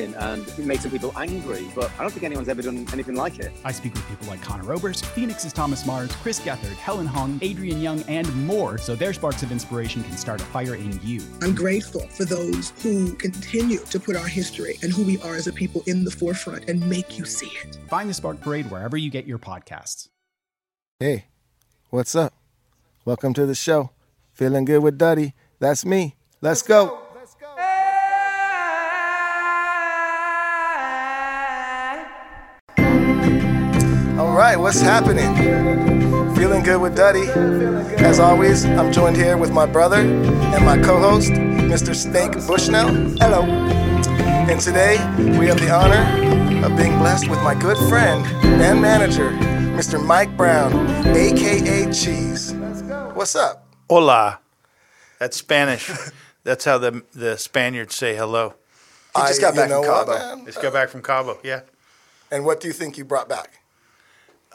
and it makes some people angry, but I don't think anyone's ever done anything like it. I speak with people like Conor Oberst, Phoenix's Thomas Mars, Chris Gethard, Helen Hong, Adrian Young, and more, so their sparks of inspiration can start a fire in you. I'm grateful for those who continue to put our history and who we are as a people in the forefront and make you see it. Find the Spark Parade wherever you get your podcasts. Hey, what's up? Welcome to the show. Feeling good with Duddy. That's me. Let's, Let's go. go. Right, what's happening? Feeling good with Duddy. As always, I'm joined here with my brother and my co host, Mr. Snake Bushnell. Hello. And today, we have the honor of being blessed with my good friend and manager, Mr. Mike Brown, aka Cheese. What's up? Hola. That's Spanish. That's how the, the Spaniards say hello. He just got I, back from Cabo. Just got back from Cabo, yeah. And what do you think you brought back?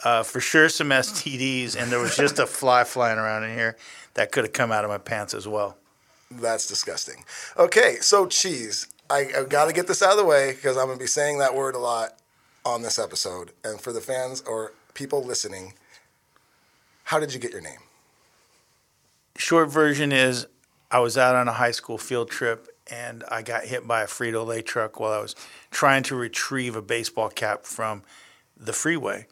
Uh, for sure some STDs, and there was just a fly flying around in here that could have come out of my pants as well. That's disgusting. Okay, so cheese. I, I got to get this out of the way because I'm going to be saying that word a lot on this episode. And for the fans or people listening, how did you get your name? Short version is I was out on a high school field trip and I got hit by a Frito Lay truck while I was trying to retrieve a baseball cap from the freeway.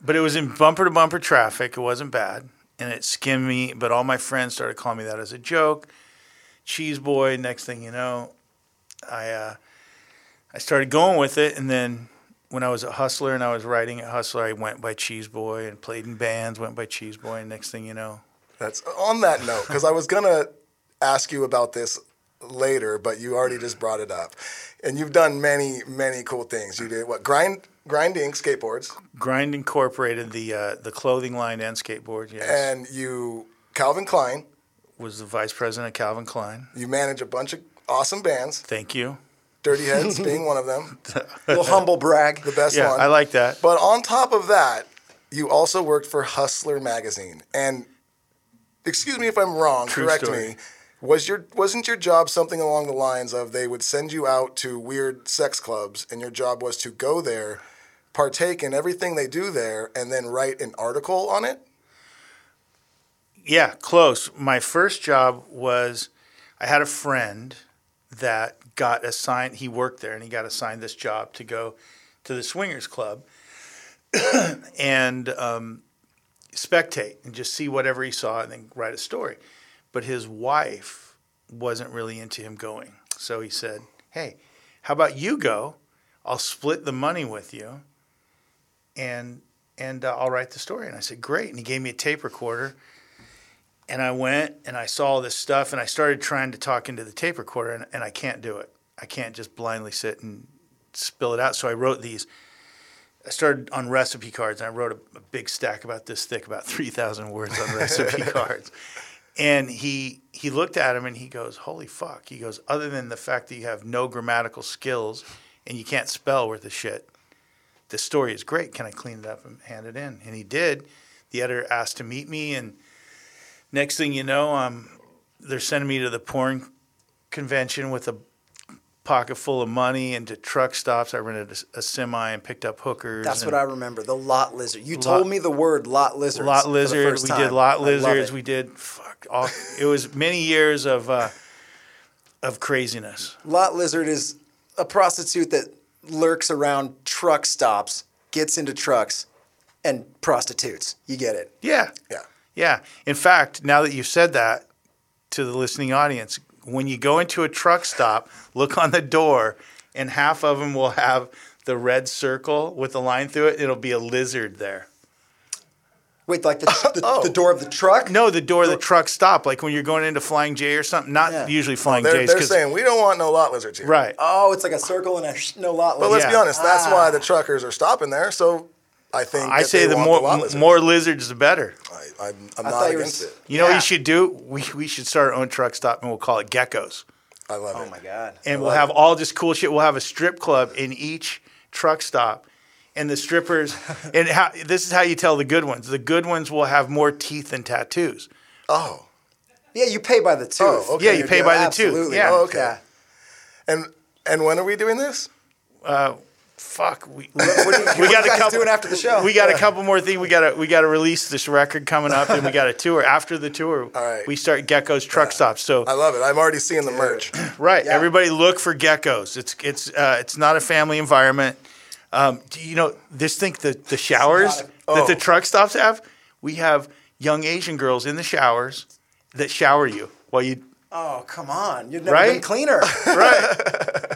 But it was in bumper to bumper traffic. It wasn't bad. And it skimmed me, but all my friends started calling me that as a joke. Cheese boy. Next thing you know, I uh, I started going with it, and then when I was a hustler and I was writing at Hustler, I went by Cheese Boy and played in bands. Went by Cheese Boy, and next thing you know, that's on that note because I was gonna ask you about this later, but you already just brought it up, and you've done many many cool things. You did what grind grinding skateboards. Grind incorporated the uh, the clothing line and skateboard. Yes. And you Calvin Klein was the vice president of Calvin Klein. You manage a bunch of awesome bands. Thank you. Dirty Heads being one of them. little humble brag. The best yeah, one. I like that. But on top of that, you also worked for Hustler magazine. And excuse me if I'm wrong, True correct story. me. Was your wasn't your job something along the lines of they would send you out to weird sex clubs and your job was to go there partake in everything they do there and then write an article on it? Yeah, close. My first job was I had a friend that got assigned, he worked there and he got assigned this job to go to the Swingers Club and um, spectate and just see whatever he saw and then write a story. But his wife wasn't really into him going. So he said, Hey, how about you go? I'll split the money with you and and uh, I'll write the story. And I said, great. And he gave me a tape recorder. And I went and I saw all this stuff and I started trying to talk into the tape recorder and, and I can't do it. I can't just blindly sit and spill it out. So I wrote these. I started on recipe cards and I wrote a, a big stack about this thick, about 3,000 words on recipe cards. And he he looked at him and he goes, "Holy fuck!" He goes, "Other than the fact that you have no grammatical skills and you can't spell worth a shit, the story is great. Can I clean it up and hand it in? And he did. The editor asked to meet me, and next thing you know, um, they're sending me to the porn convention with a pocket full of money into truck stops. I rented a, a semi and picked up hookers. That's what I remember. The lot lizard. You lot, told me the word lot lizards. Lot lizard. We time. did lot lizards. We did fuck. All, it was many years of uh, of craziness. Lot lizard is a prostitute that lurks around truck stops, gets into trucks, and prostitutes. You get it? Yeah. Yeah. Yeah. In fact, now that you've said that to the listening audience, when you go into a truck stop, look on the door, and half of them will have the red circle with the line through it. It'll be a lizard there. Wait, like the, the, Oh. the door of the truck? No, the door of the truck stop, like when you're going into Flying J or something. Not Yeah. usually Flying They're, J's. they're 'cause- saying we don't want no lot lizards here. right. Oh, it's like a circle and a sh- no lot. lizard. But let's be honest, that's Ah. why the truckers are stopping there. So I think I say the more lot lizards. more lizards, the better. I, I'm, I'm I not you against s- it. You know what Yeah. you should do? We, we should start our own truck stop and we'll call it Geckos. I love Oh it. Oh my god. And we'll have all this cool shit. We'll have a strip club in each truck stop. And the strippers, and how, this is how you tell the good ones. The good ones will have more teeth than tattoos. Oh, Yeah, you pay by the tooth. Oh, okay. Yeah, you pay by the tooth. Yeah. Oh, okay. and and when are we doing this? Uh, Fuck, we, What, what are you, we got a couple. doing after the show? We got a couple more things. We got to we got to release this record coming up, and we got a tour. After the tour, All right. we start Gecko's truck stops. So I love it. I'm already seeing the merch. Right. Yeah. Everybody look for geckos. It's it's uh, it's not a family environment. Um, do you know this? Think the the showers not that the Oh. truck stops have. We have young Asian girls in the showers that shower you while you. Oh, come on. You've never Right? been cleaner. Right.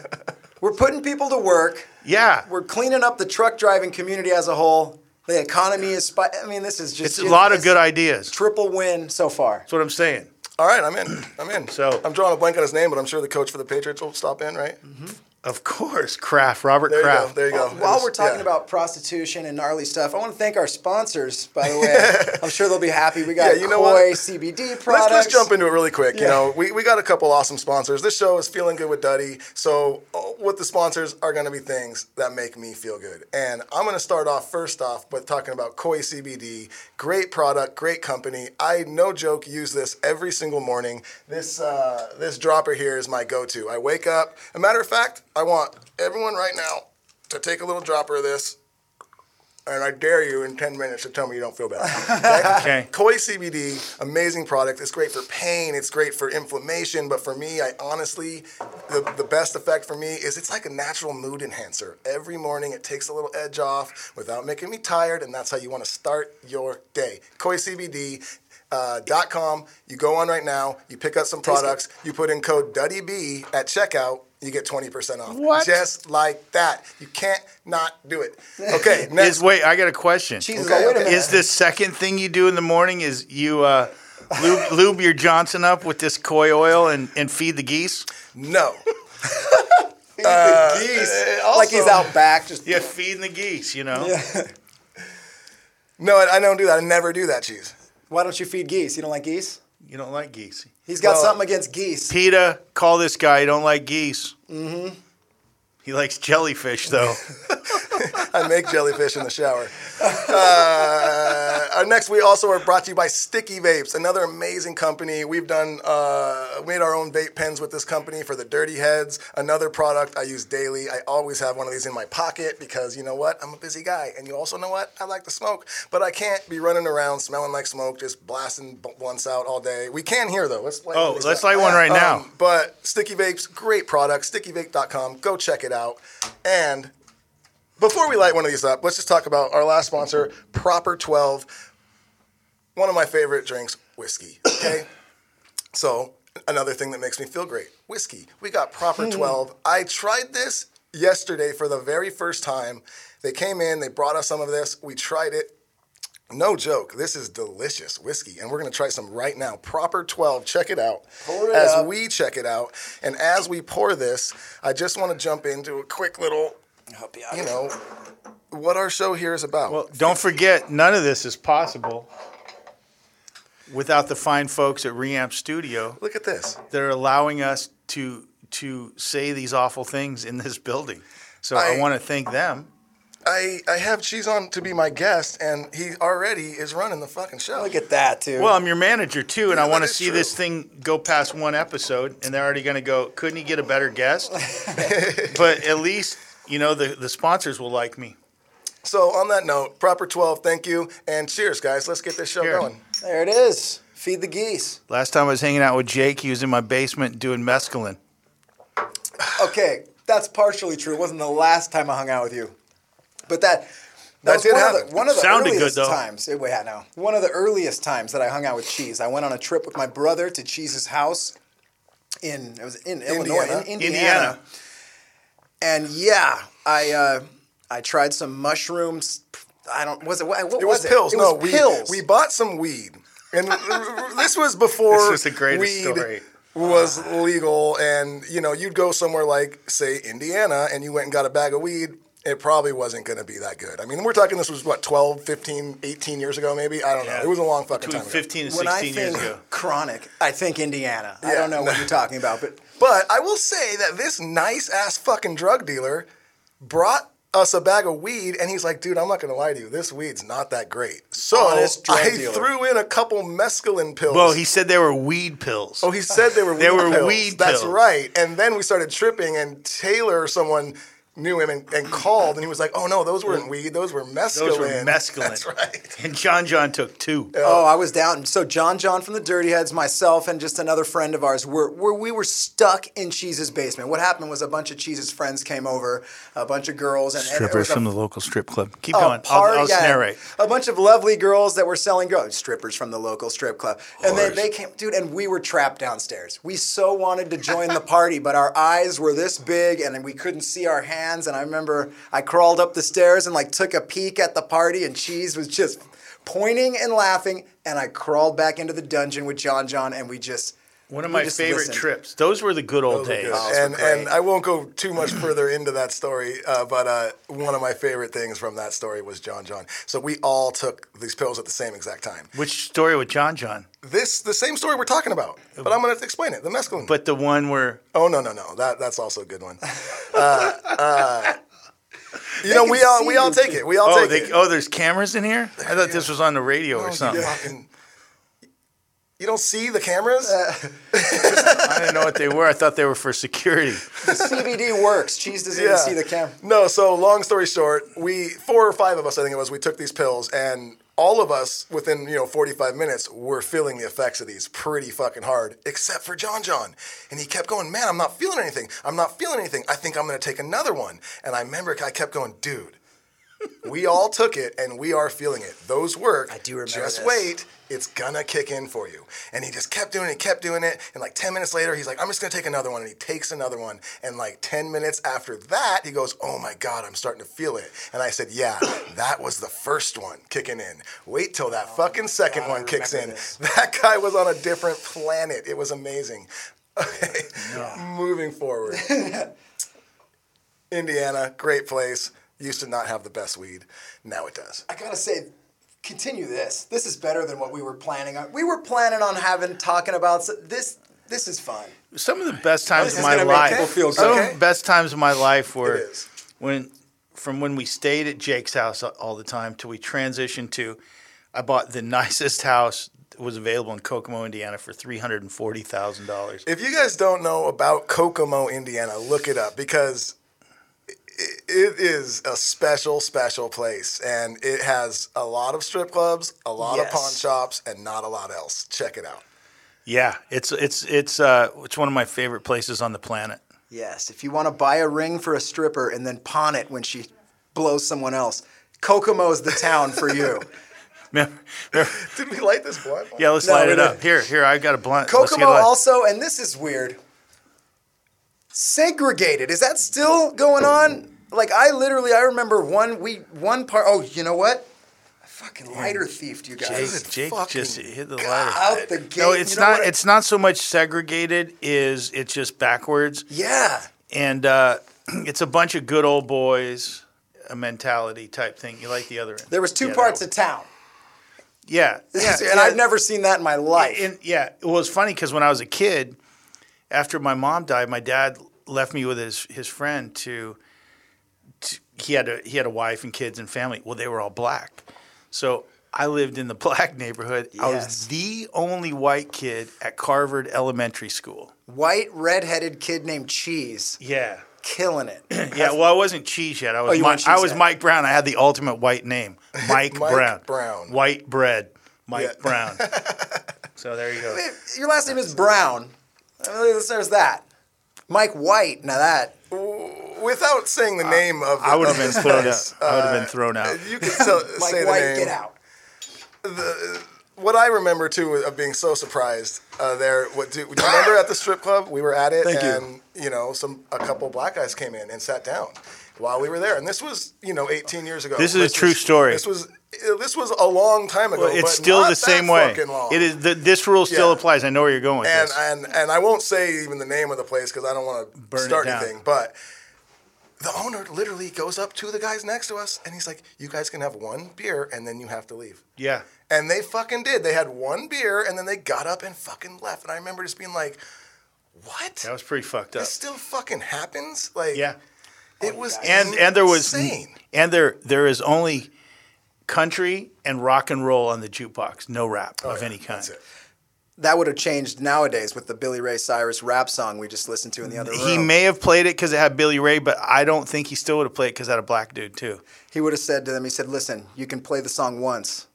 We're putting people to work. yeah. We're cleaning up the truck driving community as a whole. The economy is. Spi- I mean, this is just It's a lot of good ideas. Triple win so far. That's what I'm saying. All right, I'm in. I'm in. So- I'm drawing a blank on his name, but I'm sure the coach for the Patriots will stop in, right? Mm-hmm. Of course, Kraft, Robert There you go. Kraft. There you go. While It was- we're talking yeah. about prostitution and gnarly stuff, I want to thank our sponsors. By the way, I'm sure they'll be happy. We got Yeah, you know Koi what? CBD products. Let's, let's jump into it really quick. You know, we, we got a couple awesome sponsors. This show is feeling good with Duddy. So, uh, what the sponsors are going to be things that make me feel good. And I'm going to start off first off with talking about Koi CBD. Great product, great company. I no joke use this every single morning. This uh, this dropper here is my go-to. I wake up. A matter of fact, I want everyone right now to take a little dropper of this. And I dare you in 10 minutes to tell me you don't feel bad. Okay? Okay. Koi CBD, amazing product. It's great for pain. It's great for inflammation. But for me, I honestly, the, the best effect for me is it's like a natural mood enhancer. Every morning, it takes a little edge off without making me tired, and that's how you want to start your day. Koi CBD. Uh, com. You go on right now. You pick up some products. You put in code DuddyB at checkout. You get twenty percent off. What? Just like that. You can't not do it. Okay. Next. Is wait, I got a question. Jesus, Okay, wait a minute. Is the second thing you do in the morning is you uh, lube, lube your Johnson up with this koi oil and, and feed the geese? no. Feed the geese. Also, like he's out back. Just Yeah, feeding the geese. You know. Yeah. No, I, I don't do that. I never do that, cheese. Why don't you feed geese? You don't like geese? You don't like geese. He's got Well- something against geese. PETA, call this guy. You don't like geese. Mm-hmm. He likes jellyfish, though. I make jellyfish in the shower. Uh, our next, we also are brought to you by Sticky Vapes, another amazing company. We've done, uh, made our own vape pens with this company for the dirty heads. Another product I use daily. I always have one of these in my pocket because you know what? I'm a busy guy, and you also know what? I like to smoke, but I can't be running around smelling like smoke, just blasting blunts out all day. We can here though. Let's light Oh, let's light one right now. Um, but Sticky Vapes, great product. StickyVape.com. Go check it out. And before we light one of these up, let's just talk about our last sponsor, Proper 12. One of my favorite drinks, whiskey. Okay? so, another thing that makes me feel great whiskey. We got Proper hmm. 12. I tried this yesterday for the very first time. They came in, they brought us some of this. We tried it. No joke. This is delicious whiskey, and we're gonna try some right now. Proper 12. Check it out. Pour it as up. we check it out, and as we pour this, I just want to jump into a quick little, Help you out. you know, what our show here is about. Well, don't forget, none of this is possible without the fine folks at Reamp Studio Look at this. They're allowing us to to say these awful things in this building. So I, I- want to thank them. I I have Cheese on to be my guest, and he already is running the fucking show. Look at that, too. Well, I'm your manager too, and I want to see true. this thing go past one episode, and they're already going to go. Couldn't he get a better guest? but at least you know the the sponsors will like me. So on that note, Proper 12, thank you, and cheers, guys. Let's get this show Cheers. going. there it is. Feed the geese. Last time I was hanging out with Jake, he was in my basement doing mescaline. Okay, that's partially true. It wasn't the last time I hung out with you, but that. That, did one, happen. Of the, one of the Sounded good, earliest though. times. eh, Wait, now. One of the earliest times that I hung out with Cheese. I went on a trip with my brother to Cheese's house in it was in Illinois, in Indiana. Indiana. And yeah, I uh, I tried some mushrooms, I don't. Was it what, what It was, was, pills. It no, was we pills. we bought some weed, and this was before This is the greatest weed story. was legal. And you know, you'd go somewhere like, say, Indiana, and you went and got a bag of weed. It probably wasn't going to be that good. I mean, we're talking this was what 12, 15, 18 years ago, maybe. I don't know. It was a long fucking Between time. ago. 15 and when I 16 years ago. chronic, I think Indiana. I don't know what you're talking about, but But I will say that this nice ass fucking drug dealer brought us a bag of weed, and he's like, "Dude, I'm not gonna lie to you. This weed's not that great." So Honest drug I dealer. threw in a couple mescaline pills. Well, he said they were weed pills. Oh, he said they were They weed were pills. weed That's pills. right. And then we started tripping, and Taylor or someone knew him and, and called, and he was like, "Oh no, those weren't weed. Those were mescaline." Those were mescaline. That's right. And John John took two. Oh, I was down. So John John from the Dirty Heads, myself, and just another friend of ours were, were we were stuck in Cheese's basement. What happened was a bunch of Cheese's friends came over, a bunch of girls and and it Strippers a from the local strip club. Keep a going. I'll, I'll yeah, narrate. A bunch of lovely girls that were selling drugs, strippers from the local strip club. And they, they came, dude, and we were trapped downstairs. We so wanted to join the party, but our eyes were this big and we couldn't see our hands. And I remember I crawled up the stairs and like took a peek at the party, and Cheese was just pointing and laughing. And I crawled back into the dungeon with John John, and we just. One of my favorite listened. trips. Those were the good old Those days. good. And and I won't go too much further into that story, uh, but uh, one of my favorite things from that story was John John. So we all took these pills at the same exact time. Which story with John John? This the same story we're talking about, but I'm going to explain it. The mescaline. But the one where oh no no no that that's also a good one. Uh, uh, you know we all we all take it. We all oh, take they, it. oh, there's cameras in here. I thought this was on the radio Oh, or something. fucking- You don't see the cameras? Uh, I didn't know what they were. I thought they were for security. CBD works. Cheese doesn't even see the camera. No, so long story short, we four or five of us, I think it was, we took these pills, and all of us within you know 45 minutes were feeling the effects of these pretty fucking hard, except for John John, and he kept going, man, I'm not feeling anything. I'm not feeling anything. I think I'm gonna take another one, and I remember I kept going, dude. We all took it and we are feeling it. Those work. I do remember Just this. wait. It's gonna kick in for you. And he just kept doing it, kept doing it. And like 10 minutes later, he's like, I'm just gonna take another one. And he takes another one. And like 10 minutes after that, he goes, Oh my God, I'm starting to feel it. And I said, Yeah, that was the first one kicking in. Wait till that oh, fucking second Oh, God, one kicks in. this. That guy was on a different planet. It was amazing. Okay, moving forward. Indiana, great place. Used to not have the best weed. Now it does. I gotta say, continue this. This is better than what we were planning on. We were planning on having talking about this. This is fun. Some of the best times of my life. Some good. of the best times of my life were when, from when we stayed at Jake's house all the time till we transitioned to, I bought the nicest house that was available in Kokomo, Indiana, for three hundred and forty thousand dollars. If you guys don't know about Kokomo, Indiana, look it up because it is a special, special place. And it has a lot of strip clubs, a lot of pawn shops, and not a lot else. Check it out. Yeah, it's it's it's uh it's one of my favorite places on the planet. Yes, if you want to buy a ring for a stripper and then pawn it when she blows someone else, Kokomo's the town for you. Remember- remember- Did we light this blunt? yeah, let's No, light it up. didn't. Here, here, I got a blunt. Let's get Kokomo light. also, and this is weird, segregated. Is that still going on? Like I literally, I remember one we one part. Oh, you know what? I fucking lighter thiefed you guys. Jake, Jake just hit the lighter. Out the gate. No, it's you know not. It's not so much segregated. Is it's just backwards, yeah. and uh, it's a bunch of good old boys, a mentality type thing. You like the other end? There was two Yeah, parts of town, Yeah, yeah, and yeah. I've never seen that in my life. And, yeah, it was funny because when I was a kid, after my mom died, my dad left me with his his friend to. to he had a he had a wife and kids and family. Well, they were all black, so I lived in the black neighborhood. I was the only white kid at Carvard Elementary School. White redheaded kid named Cheese, Yeah. killing it. Yeah, well, I wasn't cheese yet. I was Oh, you I was. Mike Brown. I had the ultimate white name, Mike, Mike Brown. Brown. White bread, Mike Yeah. Brown. so there you go. Your last name is Brown. There's that. Mike White. Now that. Without saying the name of the, I would have been thrown place, out. I would have uh, been thrown out. You can still Mike say the White, name. get out. What I remember too of being so surprised uh, there. What do, do you remember at the strip club? We were at it, Thank you. and you. know, some a couple black guys came in and sat down. While we were there, and this was you know 18 years ago. This is a true was- story. This was this was a long time ago. Well, it's still the same way. long. It is. The, this rule still Yeah. applies. I know where you're going with and this. and and I won't say even the name of the place because I don't want to start anything. But the owner literally goes up to the guys next to us and he's like, "You guys can have one beer and then you have to leave." yeah. And they fucking did. They had one beer and then they got up and fucking left. And I remember just being like, "What? That was pretty fucked up. this still fucking happens?" Like, Yeah. It oh, was And and there was and there there is only country and rock and roll on the jukebox. No rap oh, of yeah, any kind. that's it. That would have changed nowadays with the Billy Ray Cyrus rap song we just listened to in the other room. He may have played it because it had Billy Ray, but I don't think he still would have played it because it had a black dude too. He would have said to them, he said, listen, you can play the song once,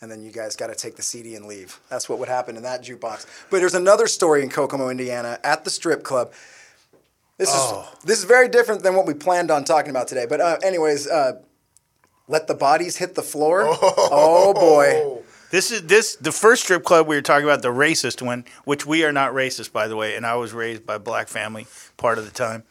and then you guys got to take the CD and leave. That's what would happen in that jukebox. But there's another story in Kokomo, Indiana, at the strip club. This Oh. is this is very different than what we planned on talking about today. But uh, anyways, uh, let the bodies hit the floor. Oh, boy. This is this the first strip club we were talking about, the racist one, which we are not racist by the way, and I was raised by a black family part of the time.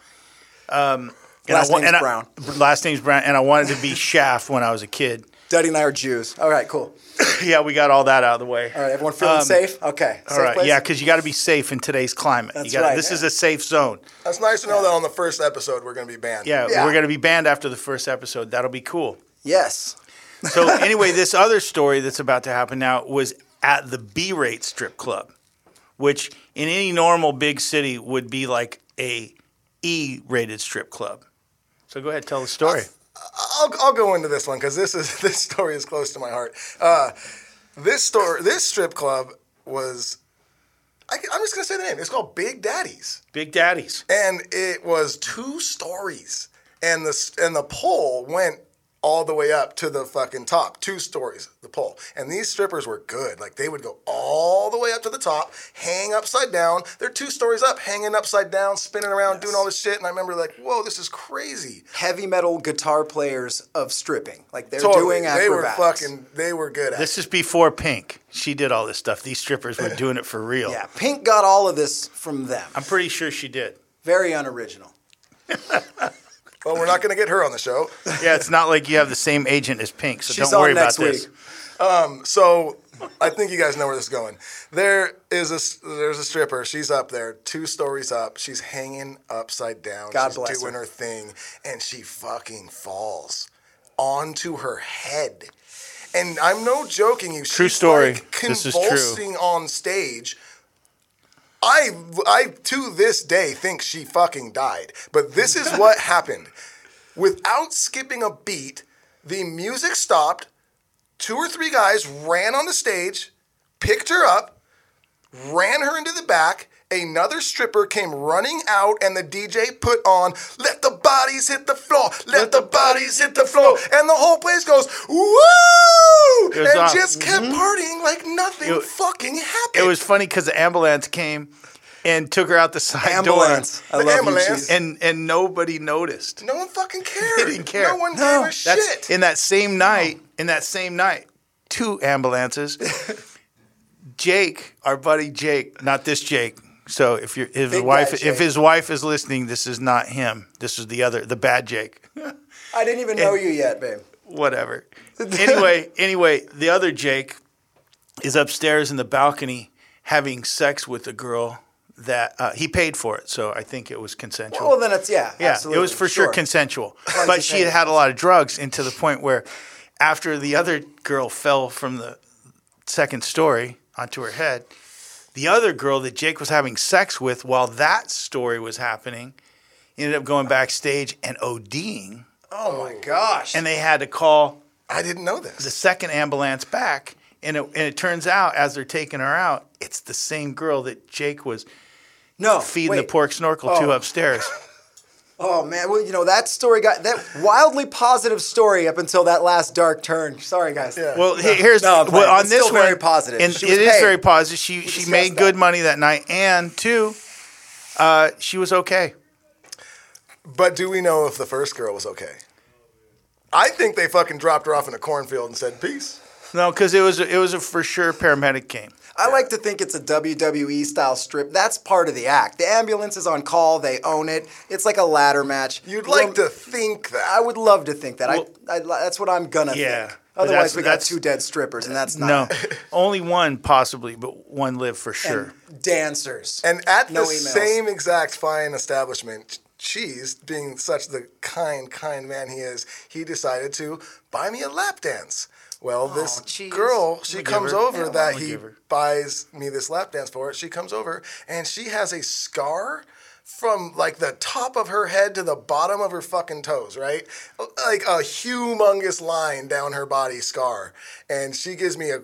Um, and Last I, name's I- Brown. last name's Brown, and I wanted to be Shaft when I was a kid. Duddy and I are Jews. All right, cool. yeah, we got all that out of the way. All right, everyone feeling Um, safe? Okay. All safe right, place? yeah, because you got to be safe in today's climate. That's you gotta, right. This is a safe zone. That's nice to know that on the first episode we're going to be banned. Yeah, Yeah. we're going to be banned after the first episode. That'll be cool. Yes. So anyway, this other story that's about to happen now was at the B-rate strip club, which in any normal big city would be like a E-rated strip club. So go ahead, tell the story. I'll, I'll go into this one because this is this story is close to my heart. Uh, this store, this strip club was. I, am just gonna say the name. It's called Big Daddies, Big Daddies. and it was two stories, and the and the pole went all the way up to the fucking top, two stories, the pole. And these strippers were good. Like they would go all the way up to the top, hang upside down. They're two stories up, hanging upside down, spinning around, doing all this shit. And I remember like, whoa, this is crazy. Heavy metal guitar players of stripping. Like they're Totally. doing They were fucking. They were good at. This is before Pink. She did all this stuff. These strippers were doing it for real. Yeah, Pink got all of this from them. I'm pretty sure she did. Very unoriginal. Well, we're not going to get her on the show. Yeah, it's not like you have the same agent as Pink, so She's don't worry on about next this. week. Um, so I think you guys know where this is going. There is a there's a stripper. She's up there, two stories up. She's hanging upside down. God She's bless doing her. her thing, and she fucking falls onto her head. And I'm no joking you. True she's story. Like This is true. convulsing on stage. I I to this day think she fucking died. But this is what happened. Without skipping a beat, the music stopped. Two or three guys ran on the stage, picked her up, ran her into the back. Another stripper came running out, and the DJ put on "Let the bodies hit the floor, let the bodies hit the floor," and the whole place goes woo, and awesome. just kept mm-hmm. partying like nothing It- fucking happened. It was funny because the ambulance came and took her out the side Ambulance. door. I love ambulance. you, and and nobody noticed. no one fucking cared. They didn't care. No one No, gave a That's shit. in that same night. In that same night, two ambulances. Jake, our buddy Jake, not this Jake. So if your if his wife if Jake. his wife is listening, this is not him. This is the other, the bad Jake. I didn't even know you yet, babe. Whatever. Anyway, anyway, the other Jake is upstairs in the balcony having sex with a girl that uh, he paid for it. So I think it was consensual. Well, then it's yeah. Yeah, absolutely, it was for sure, sure consensual. But she had had a lot of drugs, and to the point where, after the other girl fell from the second story onto her head, the other girl that Jake was having sex with while that story was happening ended up going backstage and ODing, Oh my gosh. and they had to call I didn't know this. the second ambulance back. And it, and it turns out, as they're taking her out, it's the same girl that Jake was no feeding wait. the pork snorkel to Oh. upstairs. Oh man, well you know that story got that wildly positive story up until that last dark turn. Sorry guys. Yeah. Well, he- here's No, well, on It's this still very one, positive. and She it was is paid. very positive. She she discussed made that. good money that night, and two, uh, she was okay. But do we know if the first girl was okay? I think they fucking dropped her off in a cornfield and said peace. No, because it was a, it was a for sure paramedic came. I like to think it's a WWE style strip. That's part of the act. The ambulance is on call. They own it. It's like a ladder match. You'd Well, like to think that. I would love to think that. Well- I, I, that's what I'm gonna Yeah, think. but Otherwise, that's- we got that's- two dead strippers, and that's not No, only one possibly, but one lived for sure. And dancers. And at No the emails. same exact fine establishment, Cheese, being such the kind, kind man he is, he decided to buy me a lap dance. Well, this Cheese. girl, she comes giver. over Yeah, that he buys me this lap dance for. She comes over and she has a scar from like the top of her head to the bottom of her fucking toes, right? Like a humongous line down her body scar. And she gives me a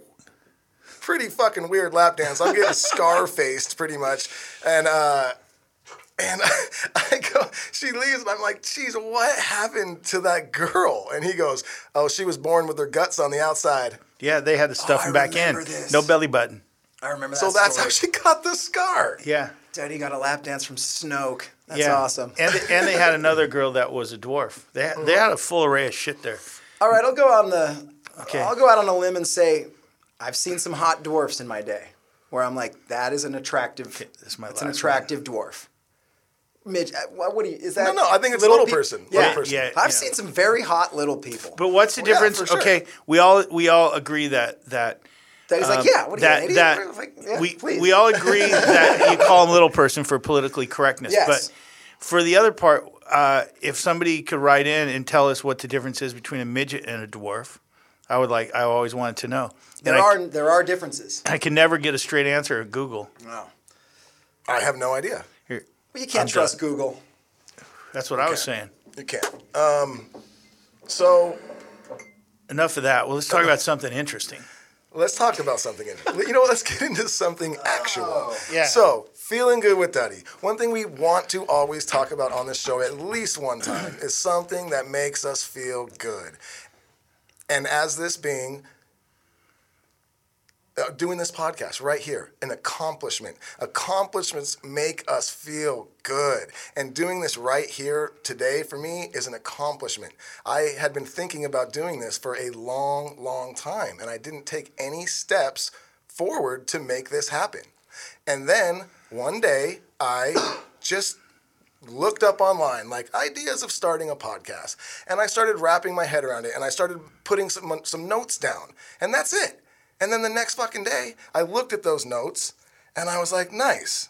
pretty fucking weird lap dance. I'm getting scar faced pretty much. And uh and I go, she leaves, and I'm like, geez, what happened to that girl? And he goes, oh, she was born with her guts on the outside. Yeah, they had to stuff Oh, I back in. this. No belly button. I remember that. So that's how she got the scar. Yeah. Daddy got a lap dance from Snoke. That's yeah. awesome. And they, and they had another girl that was a dwarf. They had, they mm-hmm. had a full array of shit there. All right, I'll go on the. Okay. I'll go out on a limb and say, I've seen some hot dwarfs in my day, where I'm like, that is an attractive. Okay, this is my It's an last attractive dwarf. Midge, uh, what, what do you? Is that? No, no, I think it's little person, Yeah, little person. Yeah, I've yeah. seen some very hot little people. But what's the Well, difference? for sure. Okay, we all we all agree that that that he's like, um, yeah, what are that you, an that idiot? Like, yeah, we please. we all agree that you call him little person for politically correctness. Yes. But for the other part, uh, if somebody could write in and tell us what the difference is between a midget and a dwarf, I would like. I always wanted to know. there and I- are there are differences. I can never get a straight answer at Google. No, I have no idea. But you can't I'm trust done. Google. that's what I was saying. You can't. Um, so Enough of that. Well, let's talk about something interesting. let's talk about something. In, you know, let's get into something actual. Yeah. So, feeling good with Duddy. One thing we want to always talk about on this show at least one time is something that makes us feel good. And as this being uh, Uh, doing this podcast right here, an accomplishment. Accomplishments make us feel good. And doing this right here today for me is an accomplishment. I had been thinking about doing this for a long, long time, and I didn't take any steps forward to make this happen. And then one day, I just looked up online like ideas of starting a podcast and i started wrapping my head around it and i started putting some, some notes down and that's it and then the next fucking day i looked at those notes and i was like nice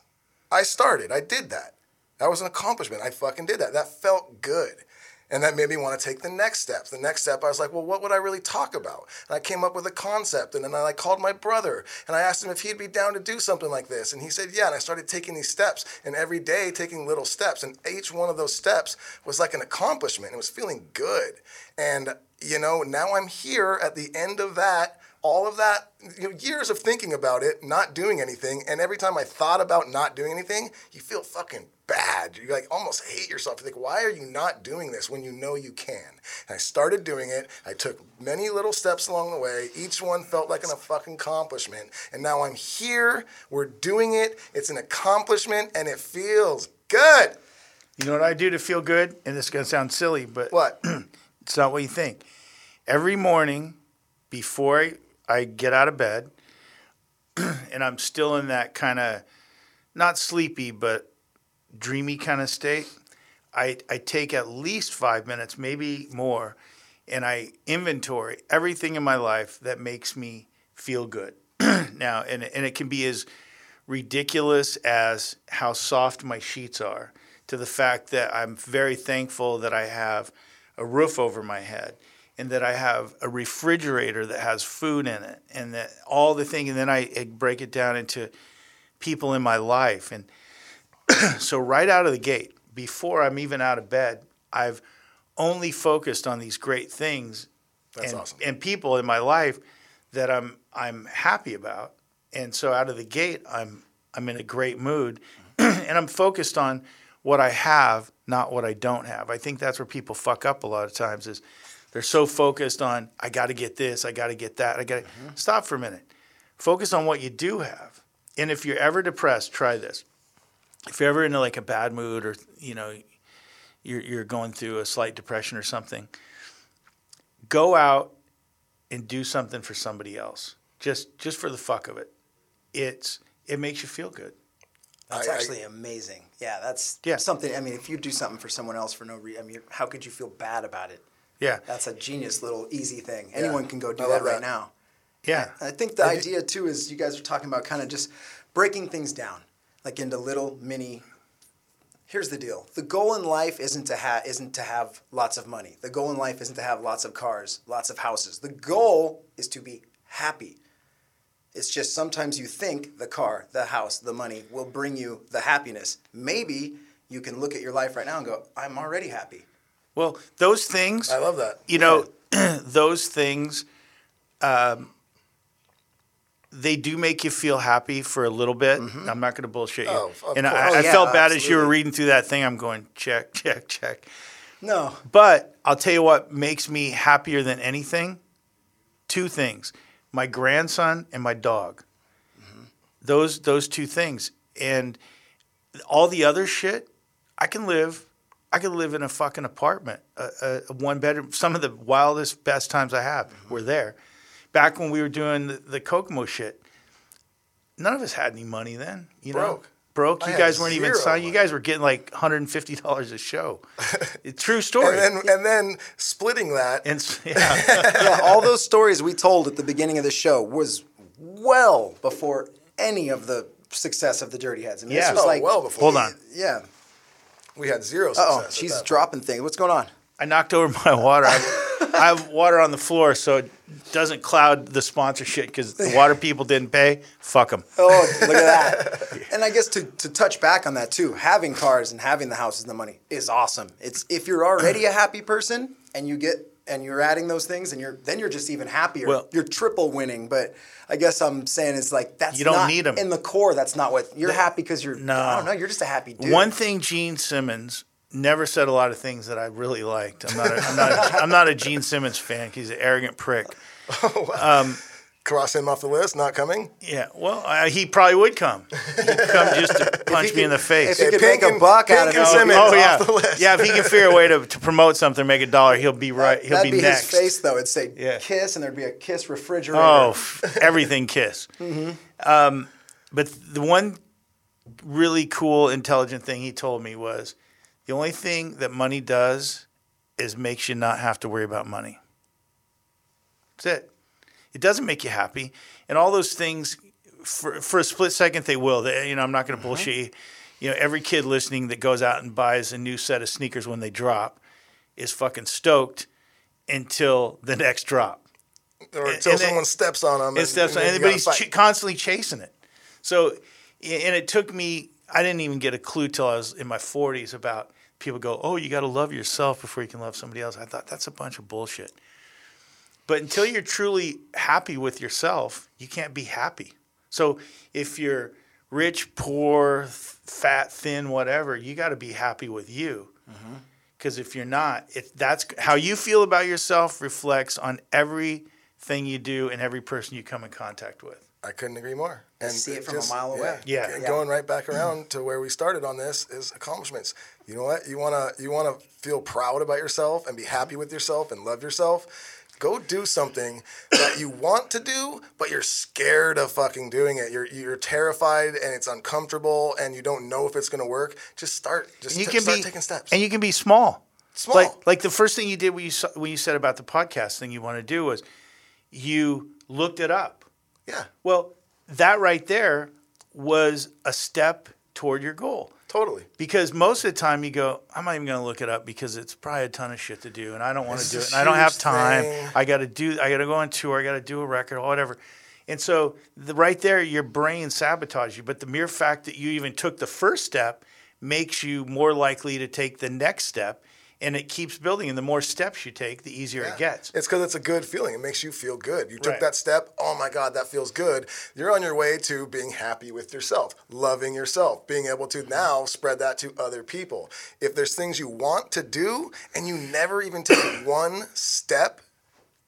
i started i did that that was an accomplishment i fucking did that that felt good and that made me want to take the next steps. The next step, I was like, well, what would I really talk about? And I came up with a concept, and then I like called my brother, and I asked him if he'd be down to do something like this, and he said, yeah. And I started taking these steps, and every day taking little steps, and each one of those steps was like an accomplishment. It was feeling good, and you know, now I'm here at the end of that. All of that, you know, years of thinking about it, not doing anything, and every time I thought about not doing anything, you feel fucking bad. You like almost hate yourself. You think, why are you not doing this when you know you can? And I started doing it. I took many little steps along the way. Each one felt like an, a fucking accomplishment. And now I'm here. We're doing it. It's an accomplishment, and it feels good. You know what I do to feel good? And this is going to sound silly, but What? it's not what you think. Every morning before I, I get out of bed, and I'm still in that kind of not sleepy, but dreamy kind of state, I, I take at least five minutes, maybe more, and I inventory everything in my life that makes me feel good. now, and, and it can be as ridiculous as how soft my sheets are to the fact that I'm very thankful that I have a roof over my head and that I have a refrigerator that has food in it and that all the thing and then I, I break it down into people in my life and so right out of the gate before I'm even out of bed I've only focused on these great things That's and, awesome. and people in my life that I'm I'm happy about and so out of the gate I'm I'm in a great mood and I'm focused on what I have, not what I don't have. I think that's where people fuck up a lot of times is they're so focused on I got to get this, I got to get that, I got to mm-hmm. stop for a minute. Focus on what you do have. And if you're ever depressed, try this. If you're ever in like a bad mood or you know you're you're going through a slight depression or something, go out and do something for somebody else. Just just for the fuck of it it's it makes you feel good. That's I- I- actually amazing. Yeah, that's Yeah. something. I mean, if you do something for someone else for no reason, I mean, how could you feel bad about it? Yeah, That's a genius little easy thing. Anyone can go do I that right now. yeah. I think the idea too is you guys are talking about kind of just breaking things down, like into little mini. Here's the deal: the goal in life isn't to have isn't to have lots of money. The goal in life isn't to have lots of cars, lots of houses. The goal is to be happy. It's just sometimes you think the car, the house, the money will bring you the happiness. Maybe you can look at your life right now and go, "I'm already happy." Well, those things. I love that. you know those things um, they do make you feel happy for a little bit. I'm not going to bullshit you. Oh, and. I, Oh, I yeah, felt bad as you were reading through that thing. I'm going check check check. No, but i'll tell you what makes me happier than anything two things my grandson and my dog. Those those two things. And all the other shit i can live i could live in a fucking apartment a, a, a one bedroom some of the wildest best times i have mm-hmm. were there back when we were doing the, the kokomo shit none of us had any money then you know Broke. broke I you guys weren't even zero signed you guys were getting like $150 a show true story And then and then splitting that. and yeah yeah, all those stories we told at the beginning of the show was well before any of the success of the Dirty Heads. I mean, Yeah. this was oh, like, well before. hold on yeah. We had zero success. Oh, at she's that point. dropping things. What's going on? I knocked over my water. I, I have water on the floor, so it doesn't cloud the sponsorship because the water people didn't pay. Fuck them. Oh, look at that. And I guess to, to touch back on that too, having cars and having the houses and the money is awesome. It's if you're already a happy person and you get and you're adding those things and you're then you're just even happier. Well- you're triple winning. But I guess I'm saying it's like that's You don't not, need 'em. in the core. That's not what you're happy because you're. No. I don't know. You're just a happy dude. One thing, Gene Simmons never said a lot of things that I really liked. I'm not. A, I'm not. A, I'm not a Gene Simmons fan. He's an arrogant prick. Oh, um, Cross him off the list, not coming. Yeah. Well, I, he probably would come. He'd come just to punch me in the face. if he could Pink make a and- buck out of Pink and it, Simmons oh off yeah, the list. yeah. If he can figure a way to, to promote something, make a dollar, he'll be right. He'll that'd be, be, next. his face though. It'd say Yeah. kiss, and there'd be a kiss refrigerator. Oh, f- everything Kiss. Um, but the one really cool, intelligent thing he told me was the only thing that money does is makes you not have to worry about money. That's it. It doesn't make you happy, and all those things for for a split second they will. They, you know, I'm not going to mm-hmm. bullshit you. You know, every kid listening that goes out and buys a new set of sneakers when they drop is fucking stoked until the next drop Or And- until and then- someone steps on them. and stuff. then you And gotta he's ch- constantly chasing it. So, and it took me. I didn't even get a clue till I was in my 40s about people go, "Oh, you got to love yourself before you can love somebody else." I thought that's a bunch of bullshit. But until you're truly happy with yourself, you can't be happy. So if you're rich, poor, th- fat, thin, whatever, you got to be happy with you. Mm-hmm. Because if you're not, if that's how you feel about yourself reflects on everything you do and every person you come in contact with. I couldn't agree more. And see it it from a mile away. Yeah. and Yeah. going right back around to where we started on this is accomplishments. You know what? You wanna you wanna feel proud about yourself and be happy mm-hmm. with yourself and love yourself. Go do something that you want to do, but you're scared of fucking doing it. You're you're terrified and it's uncomfortable and you don't know if it's gonna work. Just start. Just you t- can start be taking steps. and you can be small. Small. Like like the first thing you did when you saw, when you said about the podcast thing you want to do was you looked it up. yeah, Well, that right there was a step toward your goal. Totally. Because most of the time you go, I'm not even going to look it up because it's probably a ton of shit to do, and I don't want to do it and I don't have time. thing. I got to do, I got to go on tour, I got to do a record, or whatever. And so, the, right there, your brain sabotages you. But the mere fact that you even took the first step makes you more likely to take the next step, and it keeps building. And the more steps you take, the easier it gets. It's because it's a good feeling. It makes you feel good. You took Right. that step. Oh my God, that feels good. You're on your way to being happy with yourself, loving yourself, being able to now spread that to other people. If there's things you want to do and you never even take one step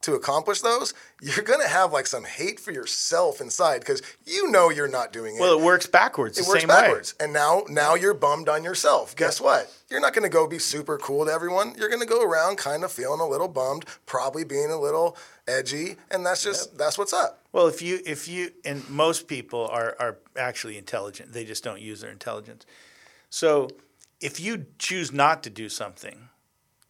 to accomplish those, you're gonna have like some hate for yourself inside because you know you're not doing it. Well, it works backwards. it the works same backwards, and now now you're bummed on yourself. Guess what? You're not gonna go be super cool to everyone. You're gonna go around kind of feeling a little bummed, probably being a little edgy, and that's just that's what's up. Well, if you if you and most people are are actually intelligent, they just don't use their intelligence. So, if you choose not to do something,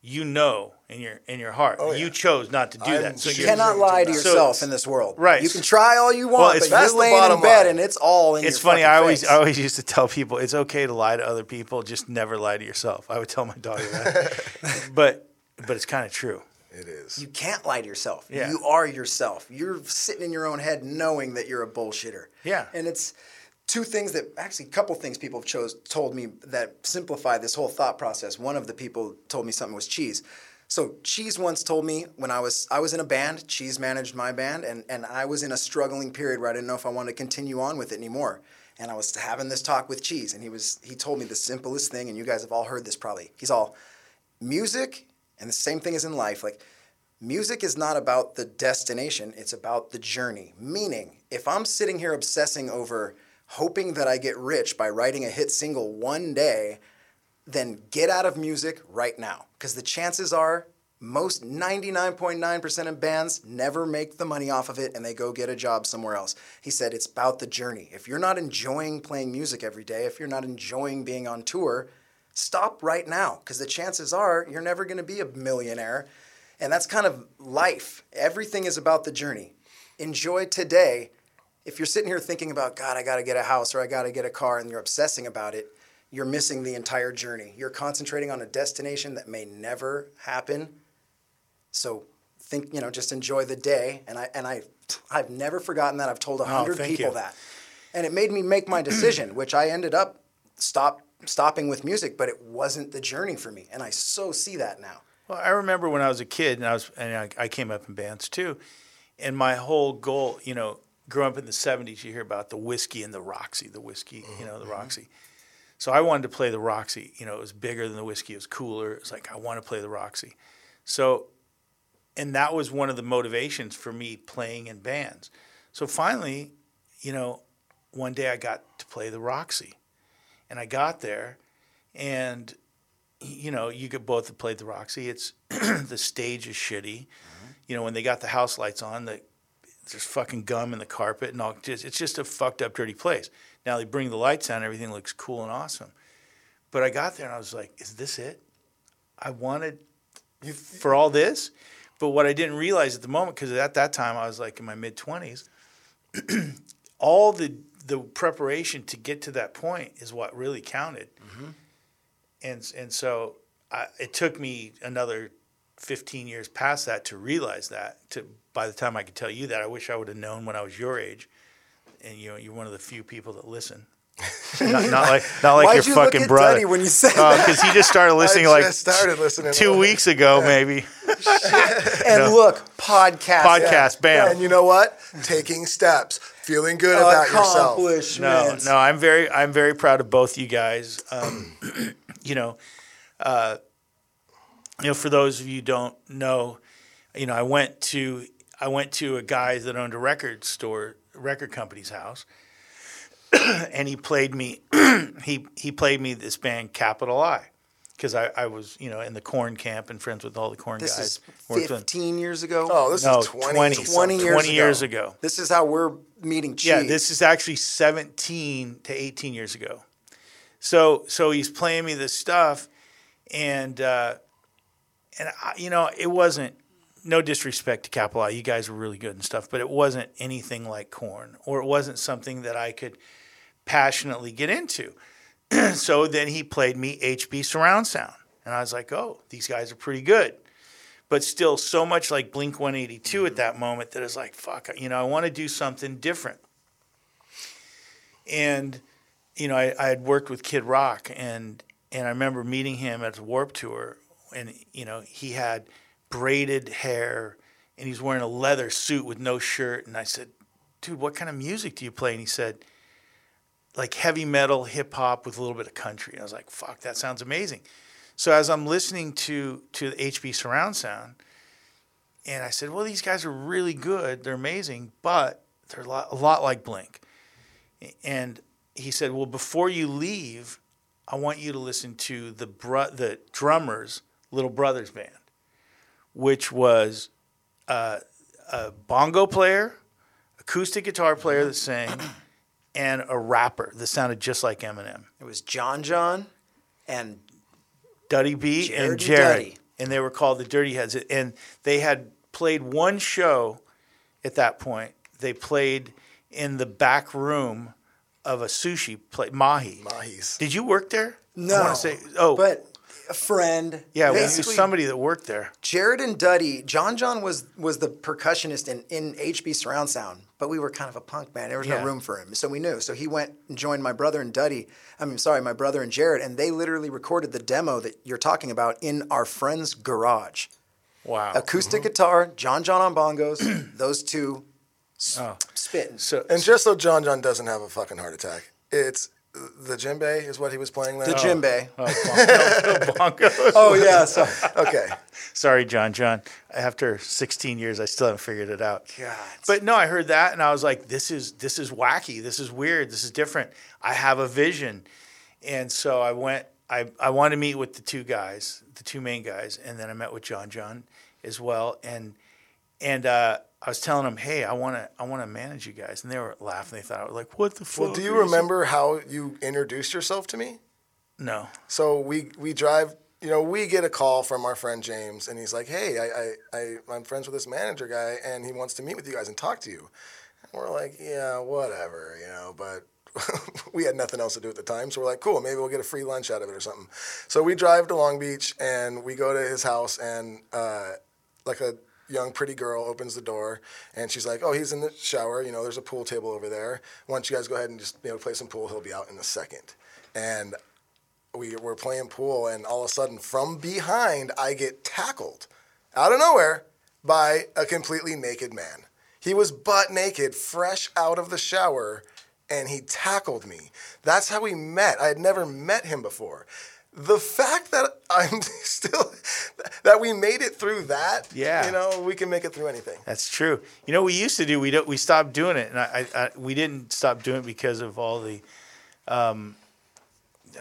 you know in your in your heart Oh, yeah. you chose not to do I'm that. So You cannot lie to So- yourself in this world. Right. You can try all you want, Well, it's- but you're the laying in bed line. and it's all in it's your funny. I always face. I always used to tell people it's okay to lie to other people, just never lie to yourself. I would tell my daughter that, but but it's kind of true. It is. You can't lie to yourself. Yeah. You are yourself. You're sitting in your own head knowing that you're a bullshitter. Yeah. And it's two things that actually a couple things people have chose told me that simplify this whole thought process. One of the people told me something was cheese. So Cheese once told me when I was I was in a band, Cheese managed my band, and, and I was in a struggling period where I didn't know if I wanted to continue on with it anymore. And I was having this talk with Cheese, and he was he told me the simplest thing, and you guys have all heard this probably. He's all music, and the same thing as in life, like music is not about the destination, it's about the journey. Meaning, if I'm sitting here obsessing over hoping that I get rich by writing a hit single one day, then get out of music right now. Because the chances are most 99.9% of bands never make the money off of it and they go get a job somewhere else. He said it's about the journey. If you're not enjoying playing music every day, if you're not enjoying being on tour, stop right now because the chances are you're never going to be a millionaire. And that's kind of life. Everything is about the journey. Enjoy today. If you're sitting here thinking about, God, I got to get a house or I got to get a car and you're obsessing about it, you're missing the entire journey. You're concentrating on a destination that may never happen. So think, you know, just enjoy the day. And I and I I've never forgotten that. I've told a hundred Oh, people you. that. And it made me make my decision, which I ended up stop stopping with music, but it wasn't the journey for me. And I so see that now. Well, I remember when I was a kid, and I was, and I, I came up in bands too, and my whole goal, you know, growing up in the '70s, you hear about the Whisky and the Roxy, the Whisky, you mm-hmm. know, the mm-hmm. Roxy. So I wanted to play the Roxy. You know, it was bigger than the Whisky. It was cooler. It was like I want to play the Roxy. So, and that was one of the motivations for me playing in bands. So finally, you know, one day I got to play the Roxy, and I got there, and you know, you could both have played the Roxy. It's the stage is shitty. Mm-hmm. You know, when they got the house lights on, the there's fucking gum in the carpet and all. Just, it's just a fucked up, dirty place. Now they bring the lights on, everything looks cool and awesome. But I got there and I was like, is this it? I wanted for all this. But what I didn't realize at the moment, because at that time I was like in my mid 20s, all the the preparation to get to that point is what really counted. Mm-hmm. And and so I, it took me another 15 years past that to realize that. To by the time I could tell you that, I wish I would have known when I was your age. And you know, you're one of the few people that listen. not, not like not like Why'd your you look fucking at brother. When you said because he just started listening I like started listening. two weeks ago, maybe. and look, podcast. Podcast, bam. And you know what? Taking steps, feeling good about yourself. No, no, I'm very, I'm very proud of both you guys. Um, you know, uh, you know, for those of you who don't know, you know, I went to, I went to a guy that owned a record store, record company's house, and he played me, he he played me this band Capital I, because I, I was, you know, in the Korn camp and friends with all the Korn This guys. is worked with 15 years ago. Oh, this No, is 20, 20, 20 years 20 ago. years ago. This is how we're meeting Cheese. Yeah, this is actually 17 to 18 years ago. So so he's playing me this stuff, and uh, and I, you know it wasn't no disrespect to Capital I, you guys were really good and stuff, but it wasn't anything like Korn, or it wasn't something that I could passionately get into. so then he played me HB surround sound, and I was like, oh, these guys are pretty good. But still, so much like Blink 182 at mm-hmm. that moment that is like, fuck, you know, I want to do something different and you know, I, I had worked with Kid Rock, and and I remember meeting him at the Warp Tour, and you know, he had braided hair, and he's wearing a leather suit with no shirt, and I said, "Dude, what kind of music do you play?" And he said, "Like heavy metal, hip hop with a little bit of country." And I was like, "Fuck, that sounds amazing." So as I'm listening to to the HB surround sound, and I said, well, these guys are really good. They're amazing, but they're a lot, a lot like Blink. And he said, well, before you leave, I want you to listen to the bro- the drummer's little brother's band, which was uh, a bongo player, acoustic guitar player that sang, and a rapper that sounded just like Eminem. It was John John and Duddy B Jared and Jared, Duddy. and they were called the Dirty Heads. And they had played one show at that point. They played in the back room of a sushi place, Mahi. Mahis. Did you work there? no. I want to say, oh, but a friend. yeah, we knew somebody that worked there. Jared and Duddy, John John was was the percussionist in, in HB Surround Sound, but we were kind of a punk band. There was Yeah. no room for him, so we knew. So he went and joined my brother and Duddy. I mean, sorry, my brother and Jared, and they literally recorded the demo that you're talking about in our friend's garage. Wow. Acoustic mm-hmm. guitar, John John on bongos, those two s- Oh. spitting. So, And just so John John doesn't have a fucking heart attack, it's the djembe is what he was playing there. The djembe. oh, bongo- bongos. Oh yeah, so Okay. Sorry, John. John. After 16 years, I still haven't figured it out. God. But no, I heard that and I was like, this is this is wacky. This is weird. This is different. I have a vision. And so I went I, I wanted to meet with the two guys, the two main guys, and then I met with John John as well. And and uh, I was telling them, hey, I wanna I wanna manage you guys. And they were laughing. They thought I was like, what the fuck? Well, do you saying?" remember how you introduced yourself to me? No. So we we drive. You know, we get a call from our friend James, and he's like, "Hey, I, I, I I'm friends with this manager guy, and he wants to meet with you guys and talk to you." And we're like, "Yeah, whatever," you know. But we had nothing else to do at the time, so we're like, "Cool, maybe we'll get a free lunch out of it or something." So we drive to Long Beach, and we go to his house, and uh, like a young pretty girl opens the door, and she's like, "Oh, he's in the shower. You know, there's a pool table over there. Why don't you guys go ahead and just you know play some pool? He'll be out in a second. And we were playing pool, and all of a sudden, from behind, I get tackled out of nowhere by a completely naked man. He was butt naked, fresh out of the shower, and he tackled me. That's how we met. I had never met him before. The fact that I'm still, that we made it through that, Yeah. you know, we can make it through anything. That's true. You know, we used to do. We don't. We stopped doing it, and I, I, I we didn't stop doing it because of all the. Um,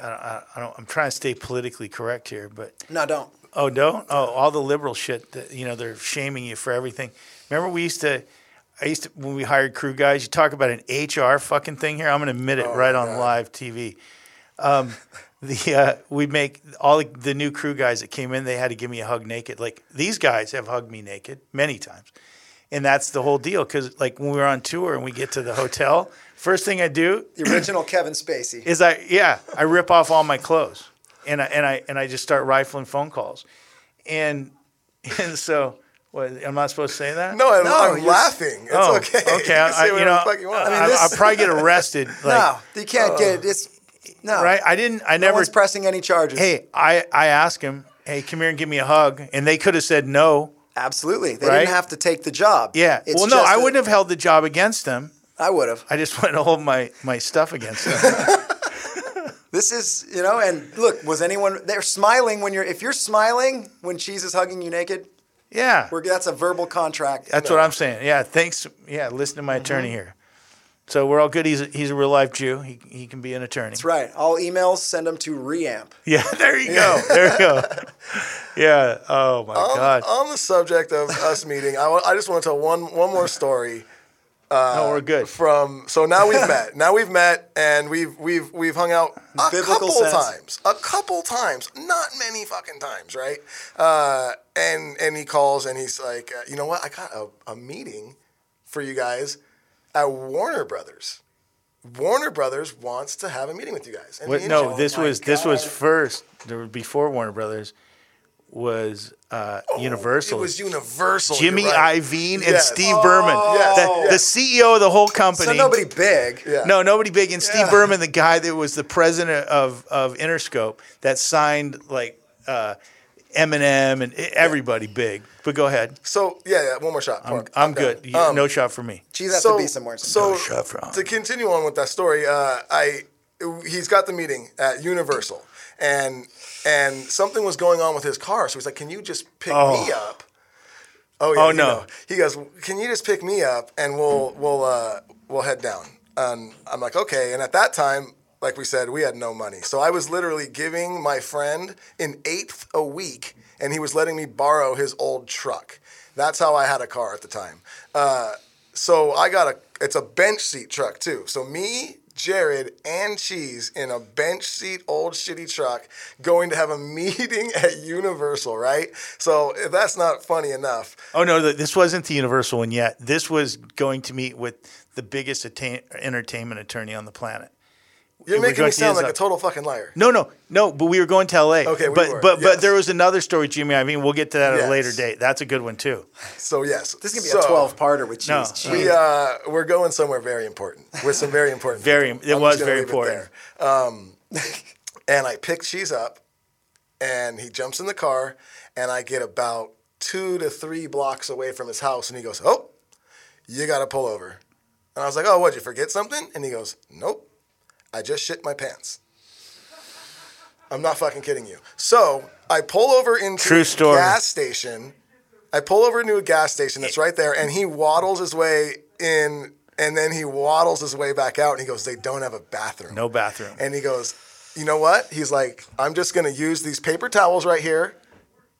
I, I, I don't. I'm trying to stay politically correct here, but no, don't. oh, don't. Oh, all the liberal shit. That, you know, they're shaming you for everything. Remember, we used to. I used to when we hired crew guys. You talk about an HR fucking thing here. I'm going to admit it right on live TV. Um, the uh, we make all the, the new crew guys that came in. They had to give me a hug naked. Like these guys have hugged me naked many times, and that's the whole deal. Because like when we were on tour and we get to the hotel, first thing I do The original Kevin Spacey. is I yeah I rip off all my clothes and I and I and I just start rifling phone calls, and and so what I'm not supposed to say that. No, I, No, I'm laughing. It's Oh, okay. Okay, You can say I, I, you know, the fuck you want. I, this- will probably get arrested. Like, no, you can't get it. it's no. right? I didn't. I No never. one's pressing any charges. hey, I I asked him, hey, come here and give me a hug, and they could have said no. Absolutely, they Right? didn't have to take the job. Yeah. It's well, no, I wouldn't have held the job against them. I would have. I just wanted to hold my my stuff against them. This is, you know, and look, was anyone? They're smiling when you're. If you're smiling when cheese is hugging you naked, yeah. we're, that's a verbal contract. That's what I'm saying. Yeah, thanks. Yeah, listen to my Mm-hmm. attorney here. So we're all good. He's a, he's a real life Jew. He, he can be an attorney. That's right. All emails send them to reamp. Yeah, there you go. There you go. Yeah. Oh my on, God. on the subject of us meeting, I, I just want to tell one one more story no, we're good. from. So now we've met. Now we've met, and we've we've we've hung out a Biblical couple sense. times. A couple times, not many fucking times, right? Uh, and and he calls and he's like, uh, you know what? I got a, a meeting for you guys at Warner Brothers. Warner Brothers wants to have a meeting with you guys. And What, no, this Oh was this was first. Before Warner Brothers was uh, Universal. Oh, It was Universal. Jimmy right. Iovine and Yes. Steve Berman, yes, the, yes. the CEO of the whole company. So nobody big. Yeah. No, nobody big. And Steve Yeah. Berman, the guy that was the president of, of Interscope, that signed like uh, Eminem and everybody big. But go ahead. So yeah, yeah. One more shot. I'm, Mark. I'm good. You- Um, no shot for me. Cheese has so, to be somewhere. So shut from. to continue on with that story, uh, I he's got the meeting at Universal, and and something was going on with his car. So he's like, "Can you just pick Oh. me up Oh yeah. Oh, you no. know. He goes, "Can you just pick me up and we'll we'll uh, we'll head down?" And I'm like, "Okay." And at that time, like we said, we had no money, so I was literally giving my friend an eighth a week, and he was letting me borrow his old truck. That's how I had a car at the time. Uh, so I got a. It's a bench seat truck too. So me. Jared and Cheese in a bench seat old shitty truck going to have a meeting at Universal, right? So if that's not funny enough, Oh no, this wasn't the Universal one yet. This was going to meet with the biggest attain- entertainment attorney on the planet. You're making me sound like a total fucking liar. No, no, no. But we were going to L.A. Okay, we but were, but yes. but there was another story, Jimmy. I mean, we'll get to that at a later date. That's a good one too. So yes, This is gonna be a 12 parter with cheese. No. Jeez. We uh, we're going somewhere very important with some very important. Very- people. it I'm was very important. Um, and I pick Cheese up, and he jumps in the car, and I get about two to three blocks away from his house, and he goes, "Oh, you got to pull over." And I was like, "Oh, what? You forget something?" And he goes, "Nope, I just shit my pants." I'm not fucking kidding you. So I pull over into True a gas station. I pull over into a gas station that's right there, and he waddles his way in, and then he waddles his way back out, and he goes, "They don't have a bathroom." No bathroom. And he goes, "You know what?" He's like, "I'm just gonna use these paper towels right here."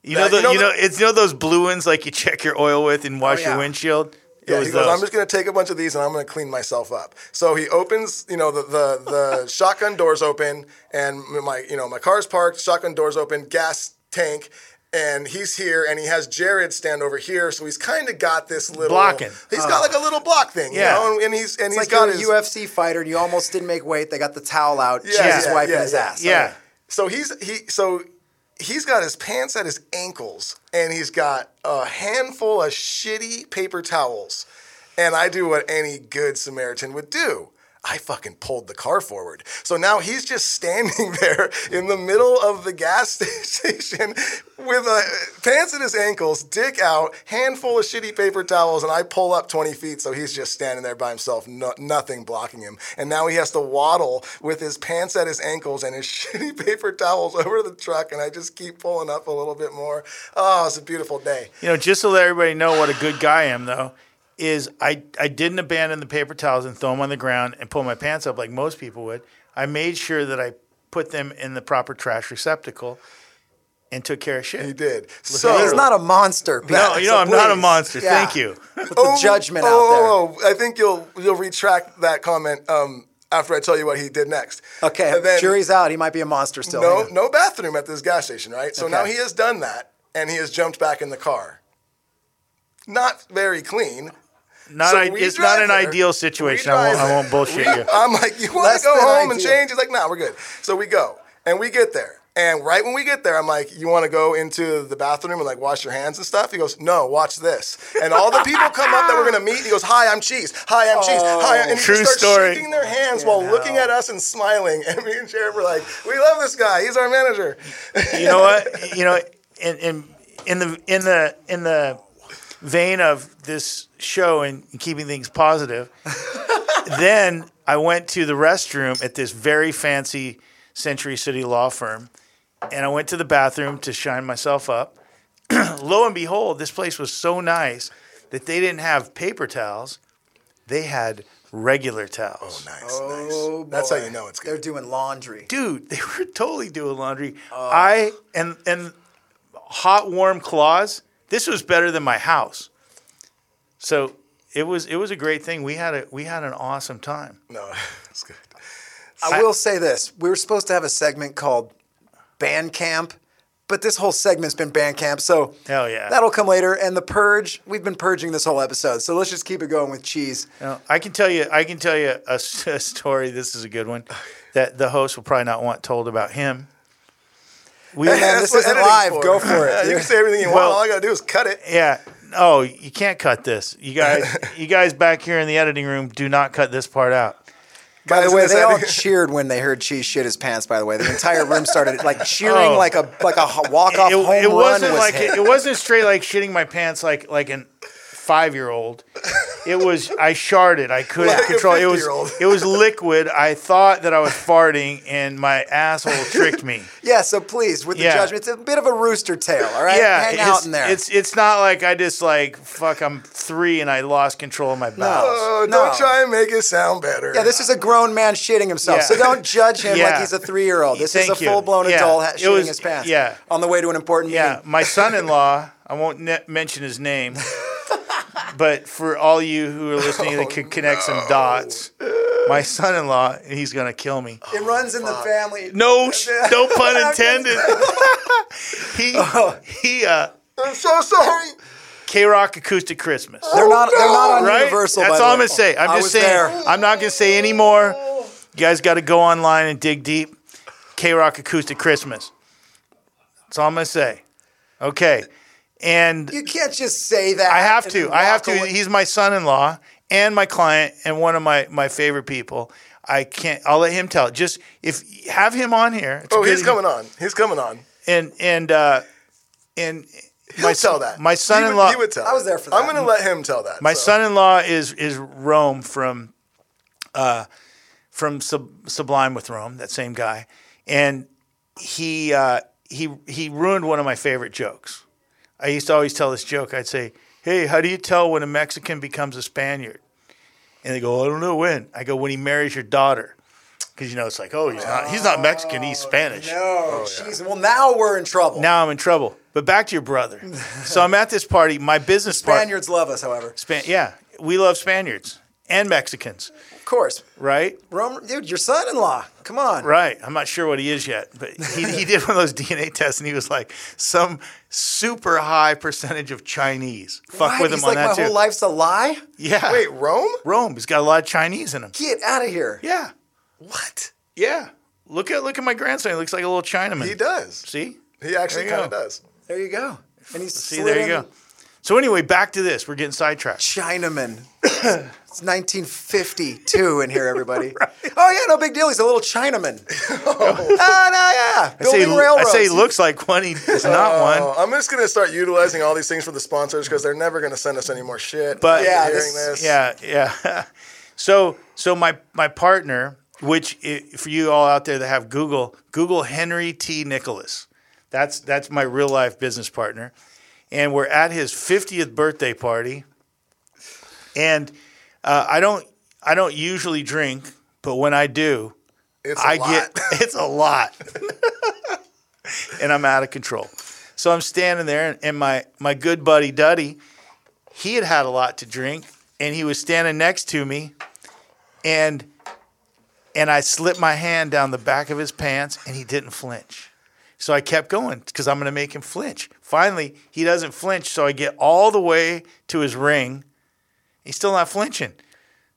You know, That- the, you know you know, it's you know those blue ones like you check your oil with and oh, wash yeah. your windshield. It Yeah, was he goes, those. I'm just gonna take a bunch of these and I'm gonna clean myself up. So he opens, you know, the the, the shotgun doors open and my you know my car's parked, shotgun doors open, gas tank, and he's here and he has Jared stand over here, so he's kind of got this little Blocking. He's oh. got like a little block thing, Yeah. you know, and, and he's and It's he's like got you're a his UFC fighter and you almost didn't make weight. They got the towel out. Yeah, cheese is yeah, wiping yeah, his yeah. ass. yeah. So he's he so he's got his pants at his ankles and he's got a handful of shitty paper towels. And I do what any good Samaritan would do. I fucking pulled the car forward. So now he's just standing there in the middle of the gas station with uh, pants at his ankles, dick out, handful of shitty paper towels, and I pull up 20 feet. So he's just standing there by himself, no, nothing blocking him. And now he has to waddle with his pants at his ankles and his shitty paper towels over the truck. And I just keep pulling up a little bit more. Oh, it's a beautiful day. You know, just to let everybody know what a good guy I am, though, is I, I didn't abandon the paper towels and throw them on the ground and pull my pants up like most people would. I made sure that I put them in the proper trash receptacle and took care of shit. He did. So So he's not a monster. Pete, No, you know, so I'm not a monster. Yeah. Thank you. Put the judgment out there. oh, oh, I think you'll you'll retract that comment um, after I tell you what he did next. Okay, And then- jury's out. He might be a monster still. No, Hang no bathroom at this gas station, right? So Okay. now he has done that, and he has jumped back in the car. Not very clean. Not So I, it's not drive an there. ideal situation. I won't, I won't bullshit We- you. I'm like, you want to go than home and change? He's like, nah, we're good. So we go, and we get there. And right when we get there, I'm like, you want to go into the bathroom and like wash your hands and stuff? He goes, no, watch this. And all the people come up that we're gonna meet. He goes, hi, I'm Cheese. Hi, I'm Cheese. Hi, oh, and he True just starts story. shaking their hands while looking at us and smiling. And me and Jared were like, we love this guy. He's our manager. you know what? You know, in, in in the in the in the vein of this show and keeping things positive, then I went to the restroom at this very fancy Century City law firm, and I went to the bathroom to shine myself up. Lo and behold, this place was so nice that they didn't have paper towels; they had regular towels. Oh, Nice, Oh, nice. That's how you know it's good. They're doing laundry. dude, they were totally doing laundry. Uh. I and and hot warm claws. This was better than my house. So it was it was a great thing. We had a we had an awesome time. No, it's good. I will say this: we were supposed to have a segment called Band Camp, but this whole segment's been Band Camp, so Hell yeah. that'll come later. And the purge, we've been purging this whole episode, so let's just keep it going with cheese. Now, I can tell you I can tell you a story. This is a good one that the host will probably not want told about him. We Hey, man, That's this what isn't editing's live. Go for it. You can say everything you Well- want. All I gotta do is cut it. yeah. Oh, you can't cut this. You guys, you guys back here in the editing room, do not cut this part out. By the way, they all cheered when they heard Cheese shit his pants. By the way, the entire room started like cheering, Oh. like a like a walk off it, home it run wasn't was like hit. it wasn't straight like shitting my pants like like an five year old. It was I sharded. I couldn't Like control. It was it was liquid. I thought that I was farting, and my asshole tricked me. Yeah, so please, with the Yeah. judgment, it's a bit of a rooster tail, all right? Yeah, Hang it's, out in there. It's it's not like I just like fuck. I'm three and I lost control of my bowels. Oh, No. don't try and make it sound better. yeah, this is a grown man shitting himself, Yeah. so don't judge him like he's a three-year-old. This is a full-blown Yeah. adult ha- shitting was- his pants. yeah. on the way to an important Yeah, meeting. Yeah. My son-in-law. I won't ne- mention his name, but for all you who are listening that could connect some dots, my son-in-law, he's gonna kill me. It runs in the family. No, sh- no pun intended. he he uh, I'm so sorry. KROQ Acoustic Christmas. They're not. They're not on right? Universal. That's by the all I'm gonna say. I'm I just was saying. there. I'm not gonna say any more. You guys got to go online and dig deep. KROQ Acoustic Christmas. That's all I'm gonna say. Okay, and You can't just say that. I have to. I have to. away. He's my son-in-law and my client and one of my my favorite people. I can't. I'll let him tell. it. Just if have him on here. It's Oh, good- he's coming on. He's coming on. And and uh, and He'll my tell that. My son-in-law. He would, tell. I was there for that. I'm going to let him tell that. My so. son-in-law is is Rome from uh from Sub, Sublime with Rome, that same guy, and he uh, he he ruined one of my favorite jokes. I used to always tell this joke. I'd say, "Hey, how do you tell when a Mexican becomes a Spaniard?" And they go, "I don't know when." I go, "When he marries your daughter." Because you know it's like, oh, he's not he's not Mexican, he's Spanish. No, oh, jeez. Well, now we're in trouble. Now I'm in trouble. But back to your brother. so I'm at this party. My business partner, Spaniards love us, however. Span- yeah, we love Spaniards and Mexicans, course. right? Rome, dude, your son-in-law. Come on. Right. I'm not sure what he is yet, but he, he did one of those DNA tests and he was like some super high percentage of Chinese. Fuck What? with him He's on like, that my too. whole life's a lie. Yeah. Wait, Rome? Rome. He's got a lot of Chinese in him. Get out of here. Yeah. What? Yeah. Look at look at my grandson. He looks like a little Chinaman. He does. See? He actually kind of does. There you go. And he's See, there you go. So anyway, back to this. We're getting sidetracked. Chinaman. it's 1952 in here, everybody. Oh yeah, no big deal. He's a little Chinaman. oh uh, no, yeah, I say, building I say he looks like one. He is not Oh, one. I'm just going to start utilizing all these things for the sponsors because they're never going to send us any more shit. But- Yeah, hearing this- this. Yeah, yeah. so so my my partner, which i for you all out there that have Google, Google Henry T. Nicholas. That's that's my real life business partner, and we're at his 50th birthday party. And uh, I don't I don't usually drink, but when I do, It's a I lot. get it's a lot, and I'm out of control. So I'm standing there, and, and my my good buddy Duddy, he had had a lot to drink, and he was standing next to me, and and I slipped my hand down the back of his pants, and he didn't flinch. So I kept going because I'm going to make him flinch. Finally, he doesn't flinch, so I get all the way to his ring. He's still not flinching.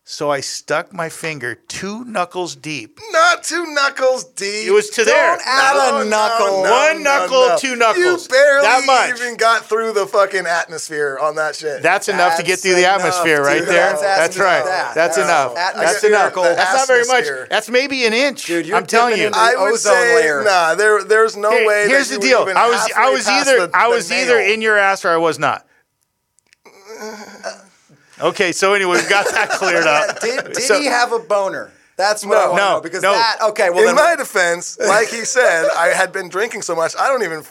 So I stuck my finger two knuckles deep. Not two knuckles deep. It was to there. Don't add a knuckle. One knuckle, two knuckles. You barely That much. even got through the fucking atmosphere on that shit. That's enough to get through the atmosphere right there. That's That's, right. that. That's That's enough. That's enough. That's not very much. That's maybe an inch. Dude, you're I'm telling you. I would ozone say layer. nah. There, there's no Hey, way. here's the deal. I was I was either I was either in your ass or I was not. Uh, Okay, so anyway, we've got that cleared up. Did, did So- he have a boner? That's what I No. want to No, know. Because no. that okay. Well, in then my defense, like he said, I had been drinking so much, I don't even.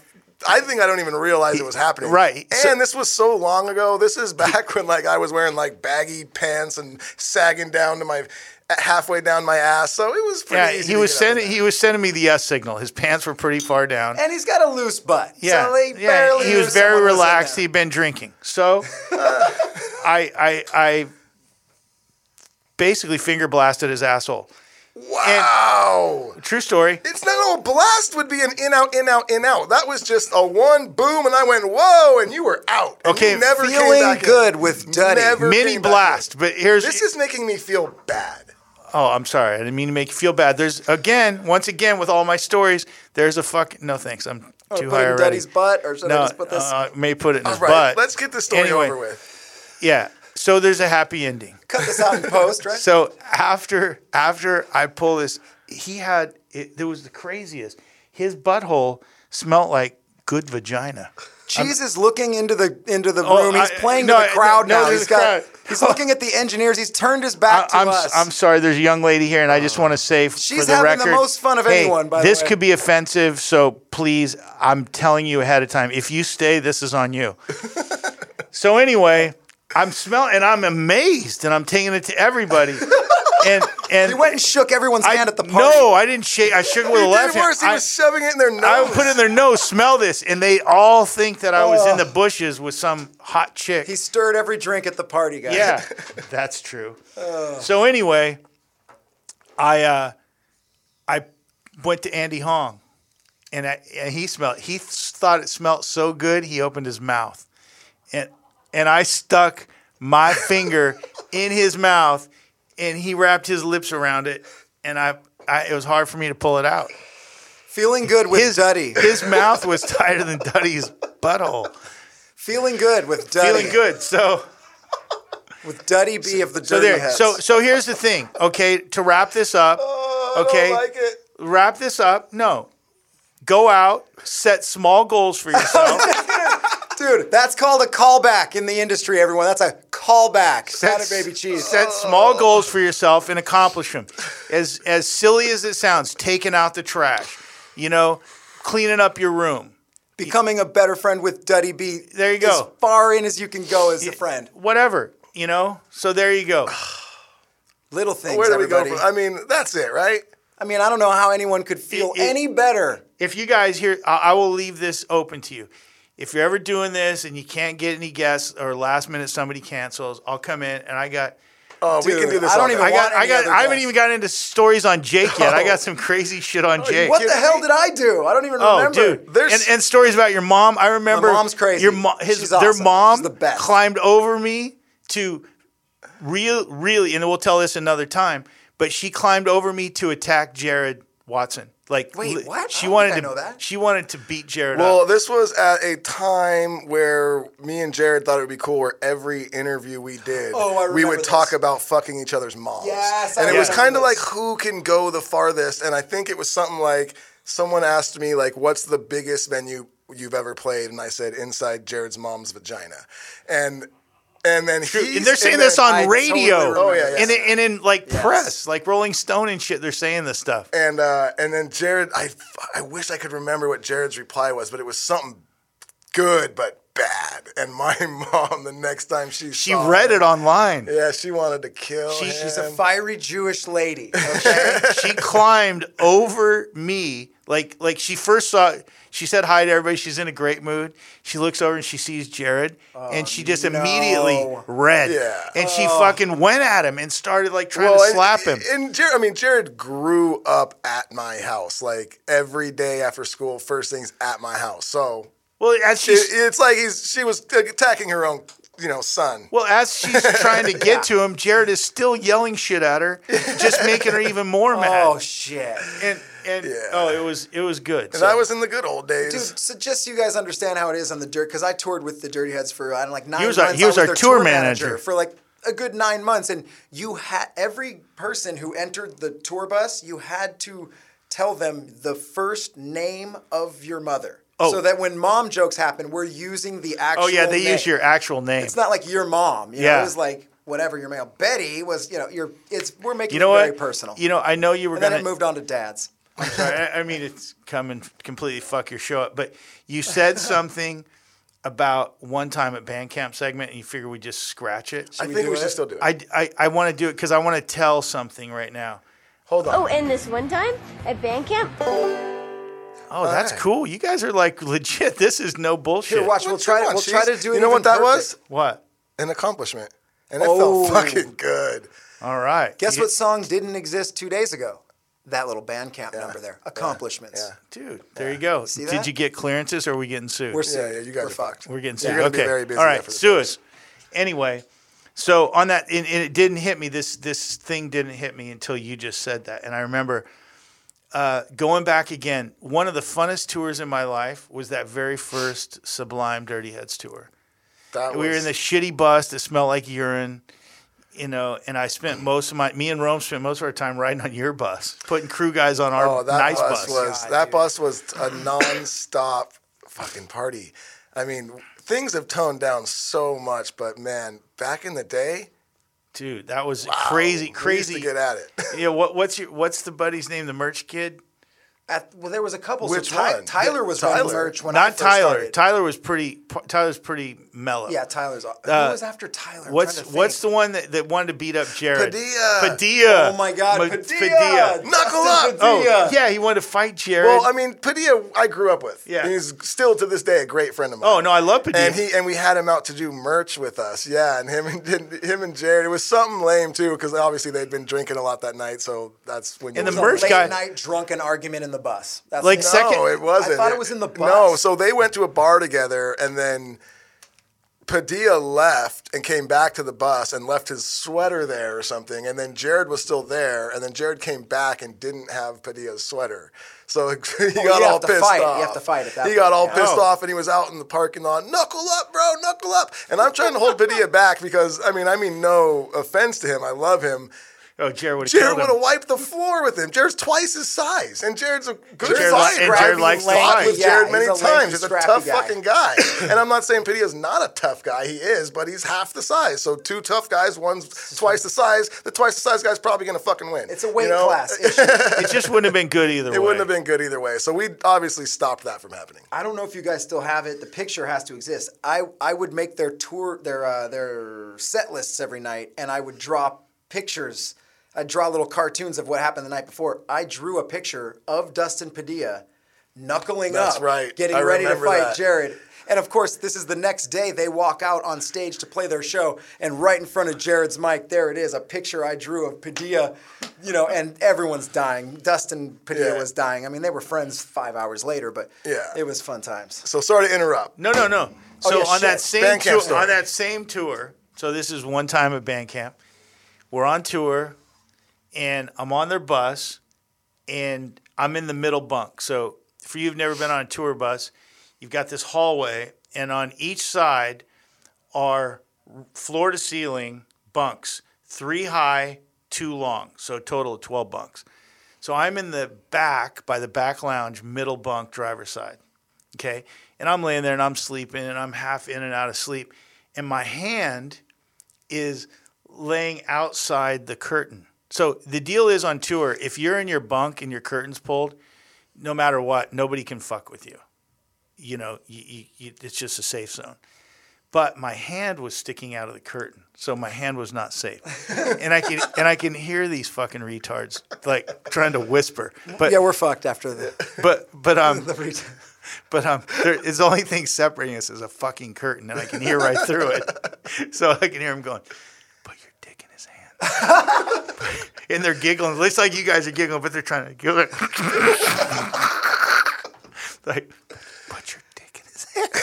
I think I don't even realize it was happening. Right. And So- this was so long ago. This is back when like I was wearing like baggy pants and sagging down to my halfway down my ass. So it was pretty Yeah, easy he to was get up in sending he was sending me the yes signal. His pants were pretty far down. and he's got a loose butt. Yeah, so they yeah. barely He was very someone was relaxed. He'd been drinking, so I I I basically finger blasted his asshole. Wow. True story. It's not a blast would be an in out in out in out. That was just a one boom and I went whoa and you were out. And Okay, you never Feeling back in. good with Duddy. Never Mini blast, but here's This is making me feel bad. Oh, I'm sorry. I didn't mean to make you feel bad. There's again, once again, with all my stories, there's a fuck. No thanks. I'm Oh, too put high it in already. Duddy's butt, or should I just put this? uh, may put it in All his right, butt. let's get the story Anyway. over with. Yeah. So there's a happy ending. cut this out in post, right? So after after I pull this, he had it, there was the craziest. His butthole smelled like good vagina. Cheese is looking into the into the Oh, room. He's I- playing no, to the crowd no, now. He's got. crowd. He's looking at the engineers. He's turned his back to I'm, us. I'm sorry, there's a young lady here, and I just want to say She's for the having the most fun of hey, anyone, by the this could be offensive, so please, I'm telling you ahead of time. If you stay, this is on you. so anyway, I'm smelling, and I'm amazed, and I'm taking it to everybody, and and He went and shook everyone's I, hand at the party. no, I didn't shake. I shook it with He the left hand. worse. He I- was shoving it in their nose. I would put it in their nose, smell this, and they all think that I was in the bushes with some hot chick. He stirred every drink at the party, guys. Yeah, that's true. So anyway, I uh, I went to Andy Hong, and, I, and he smelled. He th- thought it smelled so good, he opened his mouth, and and I stuck my finger in his mouth, and he wrapped his lips around it, and I, I it was hard for me to pull it out. Feeling good with His Duddy. his mouth was tighter than Duddy's butthole. Feeling good with Duddy. Feeling good. So. With Duddy B of the So there. Heads. So so here's the thing. Okay, to wrap this up. Oh, okay, like it. wrap this up. No, go out, set small goals for yourself. Oh, Dude, that's called a callback in the industry, everyone. That's a callback. Set it, baby cheese. Set small goals for yourself and accomplish them. As as silly as it sounds, taking out the trash. You know, cleaning up your room. Becoming a better friend with Duddy B. There you go. As far in as you can go as a friend. Whatever. You know. So there you go. Little things, Where do we go? From? I mean, that's it, right? I mean, I don't know how anyone could feel It- it- any better. if you guys here, I, I will leave this open to you. If you're ever doing this and you can't get any guests or last minute somebody cancels, I'll come in and I got. Oh, we can do this. I don't even I got, want I got, I haven't guests. even gotten into stories on Jake yet. I got oh. some crazy shit on oh, Jake. What the hell did I do? I don't even Oh, remember. dude! There's- and, and stories about your mom. I remember. mom's crazy. Your mom, his, She's their awesome. mom She's the best. climbed over me to real, really, and we'll tell this another time. But she climbed over me to attack Jared Watson. Like, Wait, li- what? She I don't wanted think to. I know that. She wanted to beat Jared Well, up. this was at a time where me and Jared thought it would be cool where every interview we did, Oh, we remember would talk about fucking each other's moms. Yes, I and it was kind of like who can go the farthest. And I think it was something like someone asked me like, "What's the biggest venue you've ever played?" And I said, "Inside Jared's mom's vagina." And and then And they're saying and this on I radio. remember Oh, yeah, yeah. And, in- and in like press, like Rolling Stone and shit, they're saying this stuff. And uh, and then Jared, I I wish I could remember what Jared's reply was, but it was something good but bad. And my mom, the next time she She saw read it online. yeah, she wanted to kill She- him. She's a fiery Jewish lady. Okay? she climbed over me like like she first saw she said hi to everybody she's in a great mood she looks over and she sees jared and she just oh, immediately no. read Yeah. and she oh. fucking went at him and started like trying Well, to and- slap him And Jared, I mean, Jared grew up at my house, like every day after school. First things at my house. So well as it, she's it's like he's she was attacking her own, you know, son. well as she's trying to get to him jared is still yelling shit at her just making her even more oh, mad oh shit. and and Yeah. oh it was it was good And So- that was in the good old days. Dude, so just so you guys understand how it is on the dirt, because I toured with the Dirty Heads for I don't know, like nine was our- months. he was I our their tour manager. for like a good nine months, and you had every person who entered the tour bus, you had to tell them the first name of your mother, Oh. so that when mom jokes happen, we're using the actual. oh yeah they name. use your actual name It's not like your mom. You know, Yeah. it was like whatever your male. Betty was, you know, you're. It's we're making you know it what very personal. you know i know you were and gonna it moved on to dads. Sorry, I, I mean, it's come and completely fuck your show up. But you said something about one time at band camp segment, and you figure we just scratch it. I we think do we should still do it. I, I, I want to do it because I want to tell something right now. Hold on. Oh, and this one time at band camp, Oh, that's right. cool. You guys are like legit. This is no bullshit. Here, watch. We'll What's try. going on, We'll try to do it. You know what that perfect. was? What? An accomplishment, and it Oh. felt fucking good. All right. Guess You- what song didn't exist two days ago? That little band camp number there. Accomplishments. Yeah. Dude, there you go. See Did that? you get clearances or are we getting sued? We're Yeah, sued. yeah, you guys We're are fucked. fucked. We're getting You're sued. gonna be okay. very busy All right. after this Sue episode. us. Anyway, so on that, and, and it didn't hit me. This this thing didn't hit me until you just said that, and I remember uh, going back again. One of the funnest tours in my life was that very first Sublime Dirty Heads tour. That we were in the shitty bus that smelled like urine. You know, and I spent most of my me and Rome spent most of our time riding on your bus, putting crew guys on our Oh, that nice bus, bus. was that bus was a non-stop fucking party. I mean, things have toned down so much, but man, back in the day, Dude, that was wow, crazy, we used crazy. to get at it. yeah, what, what's your what's the buddy's name? The merch kid? At, well, there was a couple. Which so Ty- one? Tyler was Tyler. running merch when I Not first Tyler. started. Tyler was pretty. Tyler's pretty mellow. Yeah, Tyler's. Uh, who was after Tyler? I'm What's what's the one that, that wanted to beat up Jared? Padilla. Padilla. Oh my God, Ma- Padilla. Knuckle Justin up. Oh Padilla. yeah, he wanted to fight Jared. Well, I mean, Padilla, I grew up with. Yeah. he's still to this day a great friend of mine. oh no, I love Padilla. And he and we had him out to do merch with us, yeah. And him and him and Jared, it was something lame too, because obviously they'd been drinking a lot that night, so that's when you And It the was merch a late guy- night drunken argument in the bus. That's Like no, second- No, it wasn't. I thought it was in the bus. No, so they went to a bar together, and then Padilla left and came back to the bus and left his sweater there or something. And then Jared was still there, and then Jared came back and didn't have Padilla's sweater. So he you got have all to pissed fight. You have to fight at that He got all yeah. pissed Oh. off, and he was out in the parking lot. Knuckle up, bro, knuckle up. And I'm trying to hold Padilla back because I mean, I mean, no offense to him, I love him. Oh, Jared would have Jared would have wiped the floor with him. Jared's twice his size, and Jared's a good Jared fighter. li- and Jared likes to fought fight. with Yeah, Jared he's many a lanky, times. He's a tough guy. fucking guy. and I'm not saying Padilla's not a tough guy. He is, but he's half the size. So two tough guys, one's twice the size. The twice the size guy's probably gonna fucking win. It's a weight you know? class issue. it just wouldn't have been good either way. It way. wouldn't have been good either way. So we obviously stopped that from happening. I don't know if you guys still have it. The picture has to exist. I, I would make their tour their uh, their set lists every night, and I would draw pictures. I'd draw little cartoons of what happened the night before. I drew a picture of Dustin Padilla knuckling That's up, right. getting I ready to fight that. Jared. And of course, this is the next day they walk out on stage to play their show, and right in front of Jared's mic, there it is, a picture I drew of Padilla, you know, and everyone's dying. Dustin Padilla Yeah. was dying. I mean, they were friends five hours later, but Yeah. it was fun times. So sorry to interrupt. No, no, no. Oh, so Oh, yeah, on that same tour, on that same tour, so this is one time at Bandcamp. We're on tour, and I'm on their bus, and I'm in the middle bunk. So for you who've never been on a tour bus, you've got this hallway, and on each side are floor to ceiling bunks, three high, two long, so total of 12 bunks. So I'm in the back by the back lounge, middle bunk, driver's side. Okay. And I'm laying there and I'm sleeping and I'm half in and out of sleep. And my hand is laying outside the curtain. So the deal is on tour, if you're in your bunk and your curtain's pulled, no matter what, nobody can fuck with you. You know, you, you, you, it's just a safe zone. But my hand was sticking out of the curtain, so my hand was not safe. and I can and I can hear these fucking retards like trying to whisper. But yeah, we're fucked after the. but but um but um, there is the only thing separating us is a fucking curtain, and I can hear right through it. So I can hear him going, "Put your dick in his hand," and they're giggling. It looks like you guys are giggling, but they're trying to giggle. like, put your dick in his hand.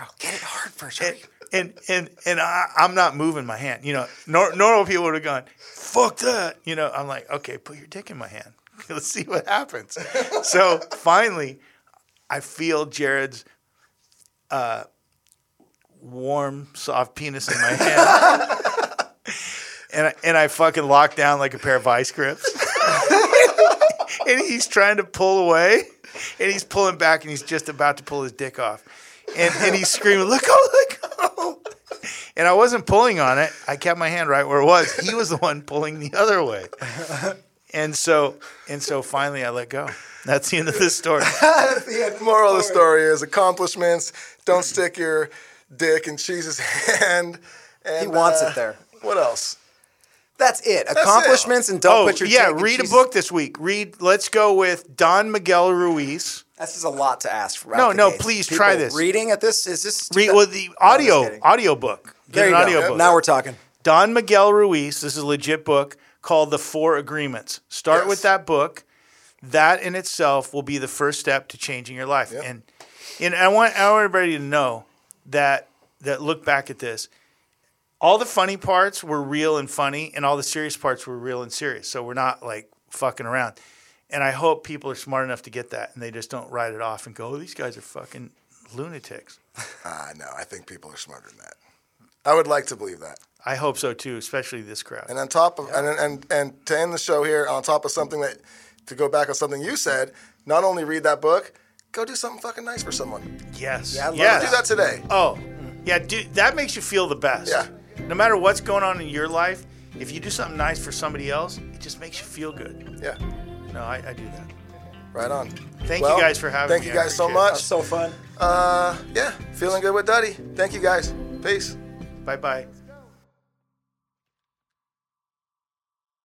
Oh, get it hard first. and and and, and I, I'm not moving my hand. You know, nor, normal people would have gone, "Fuck that." You know, I'm like, okay, put your dick in my hand. Let's see what happens. so finally, I feel Jared's uh, warm, soft penis in my hand, and I, and I fucking lock down like a pair of vice grips. and he's trying to pull away, and he's pulling back, and he's just about to pull his dick off, and and he's screaming, "Look go! Let go!" And I wasn't pulling on it. I kept my hand right where it was. He was the one pulling the other way. And so and so finally I let go. That's the end of this story. The moral of the story is accomplishments. Don't stick your dick in Cheese's hand. And, He wants uh, it there. What else? That's it. it. Accomplishments and don't oh, put your yeah, dick in read a cheese. book this week. Read Let's Go with Don Miguel Ruiz. This is a lot to ask for. No, the no, gates. please People try this. Reading at this is this Read well, the audio audio book. Get There an you go. audio book. Now we're talking. Don Miguel Ruiz, this is a legit book called The Four Agreements. Start Yes. with that book. That in itself will be the first step to changing your life. And and I want I want everybody to know that that look back at this. All the funny parts were real and funny, and all the serious parts were real and serious. So we're not like fucking around. And I hope people are smart enough to get that and they just don't write it off and go, oh, these guys are fucking lunatics. Ah, no, I think people are smarter than that. I would like to believe that. I hope so too, especially this crowd. And on top of and, and and to end the show here, on top of something that to go back on something you said, not only read that book, go do something fucking nice for someone. Yes. Yeah, I love yes. Do that today. Oh, yeah, dude, that makes you feel the best. Yeah. No matter what's going on in your life, if you do something nice for somebody else, it just makes you feel good. Yeah, No, I, I do that. right on. Thank Well, you guys for having Thank me. Thank you guys so appreciate much. That's so fun. Uh, yeah, feeling good with Duddy. Thank you guys. Peace. Bye bye.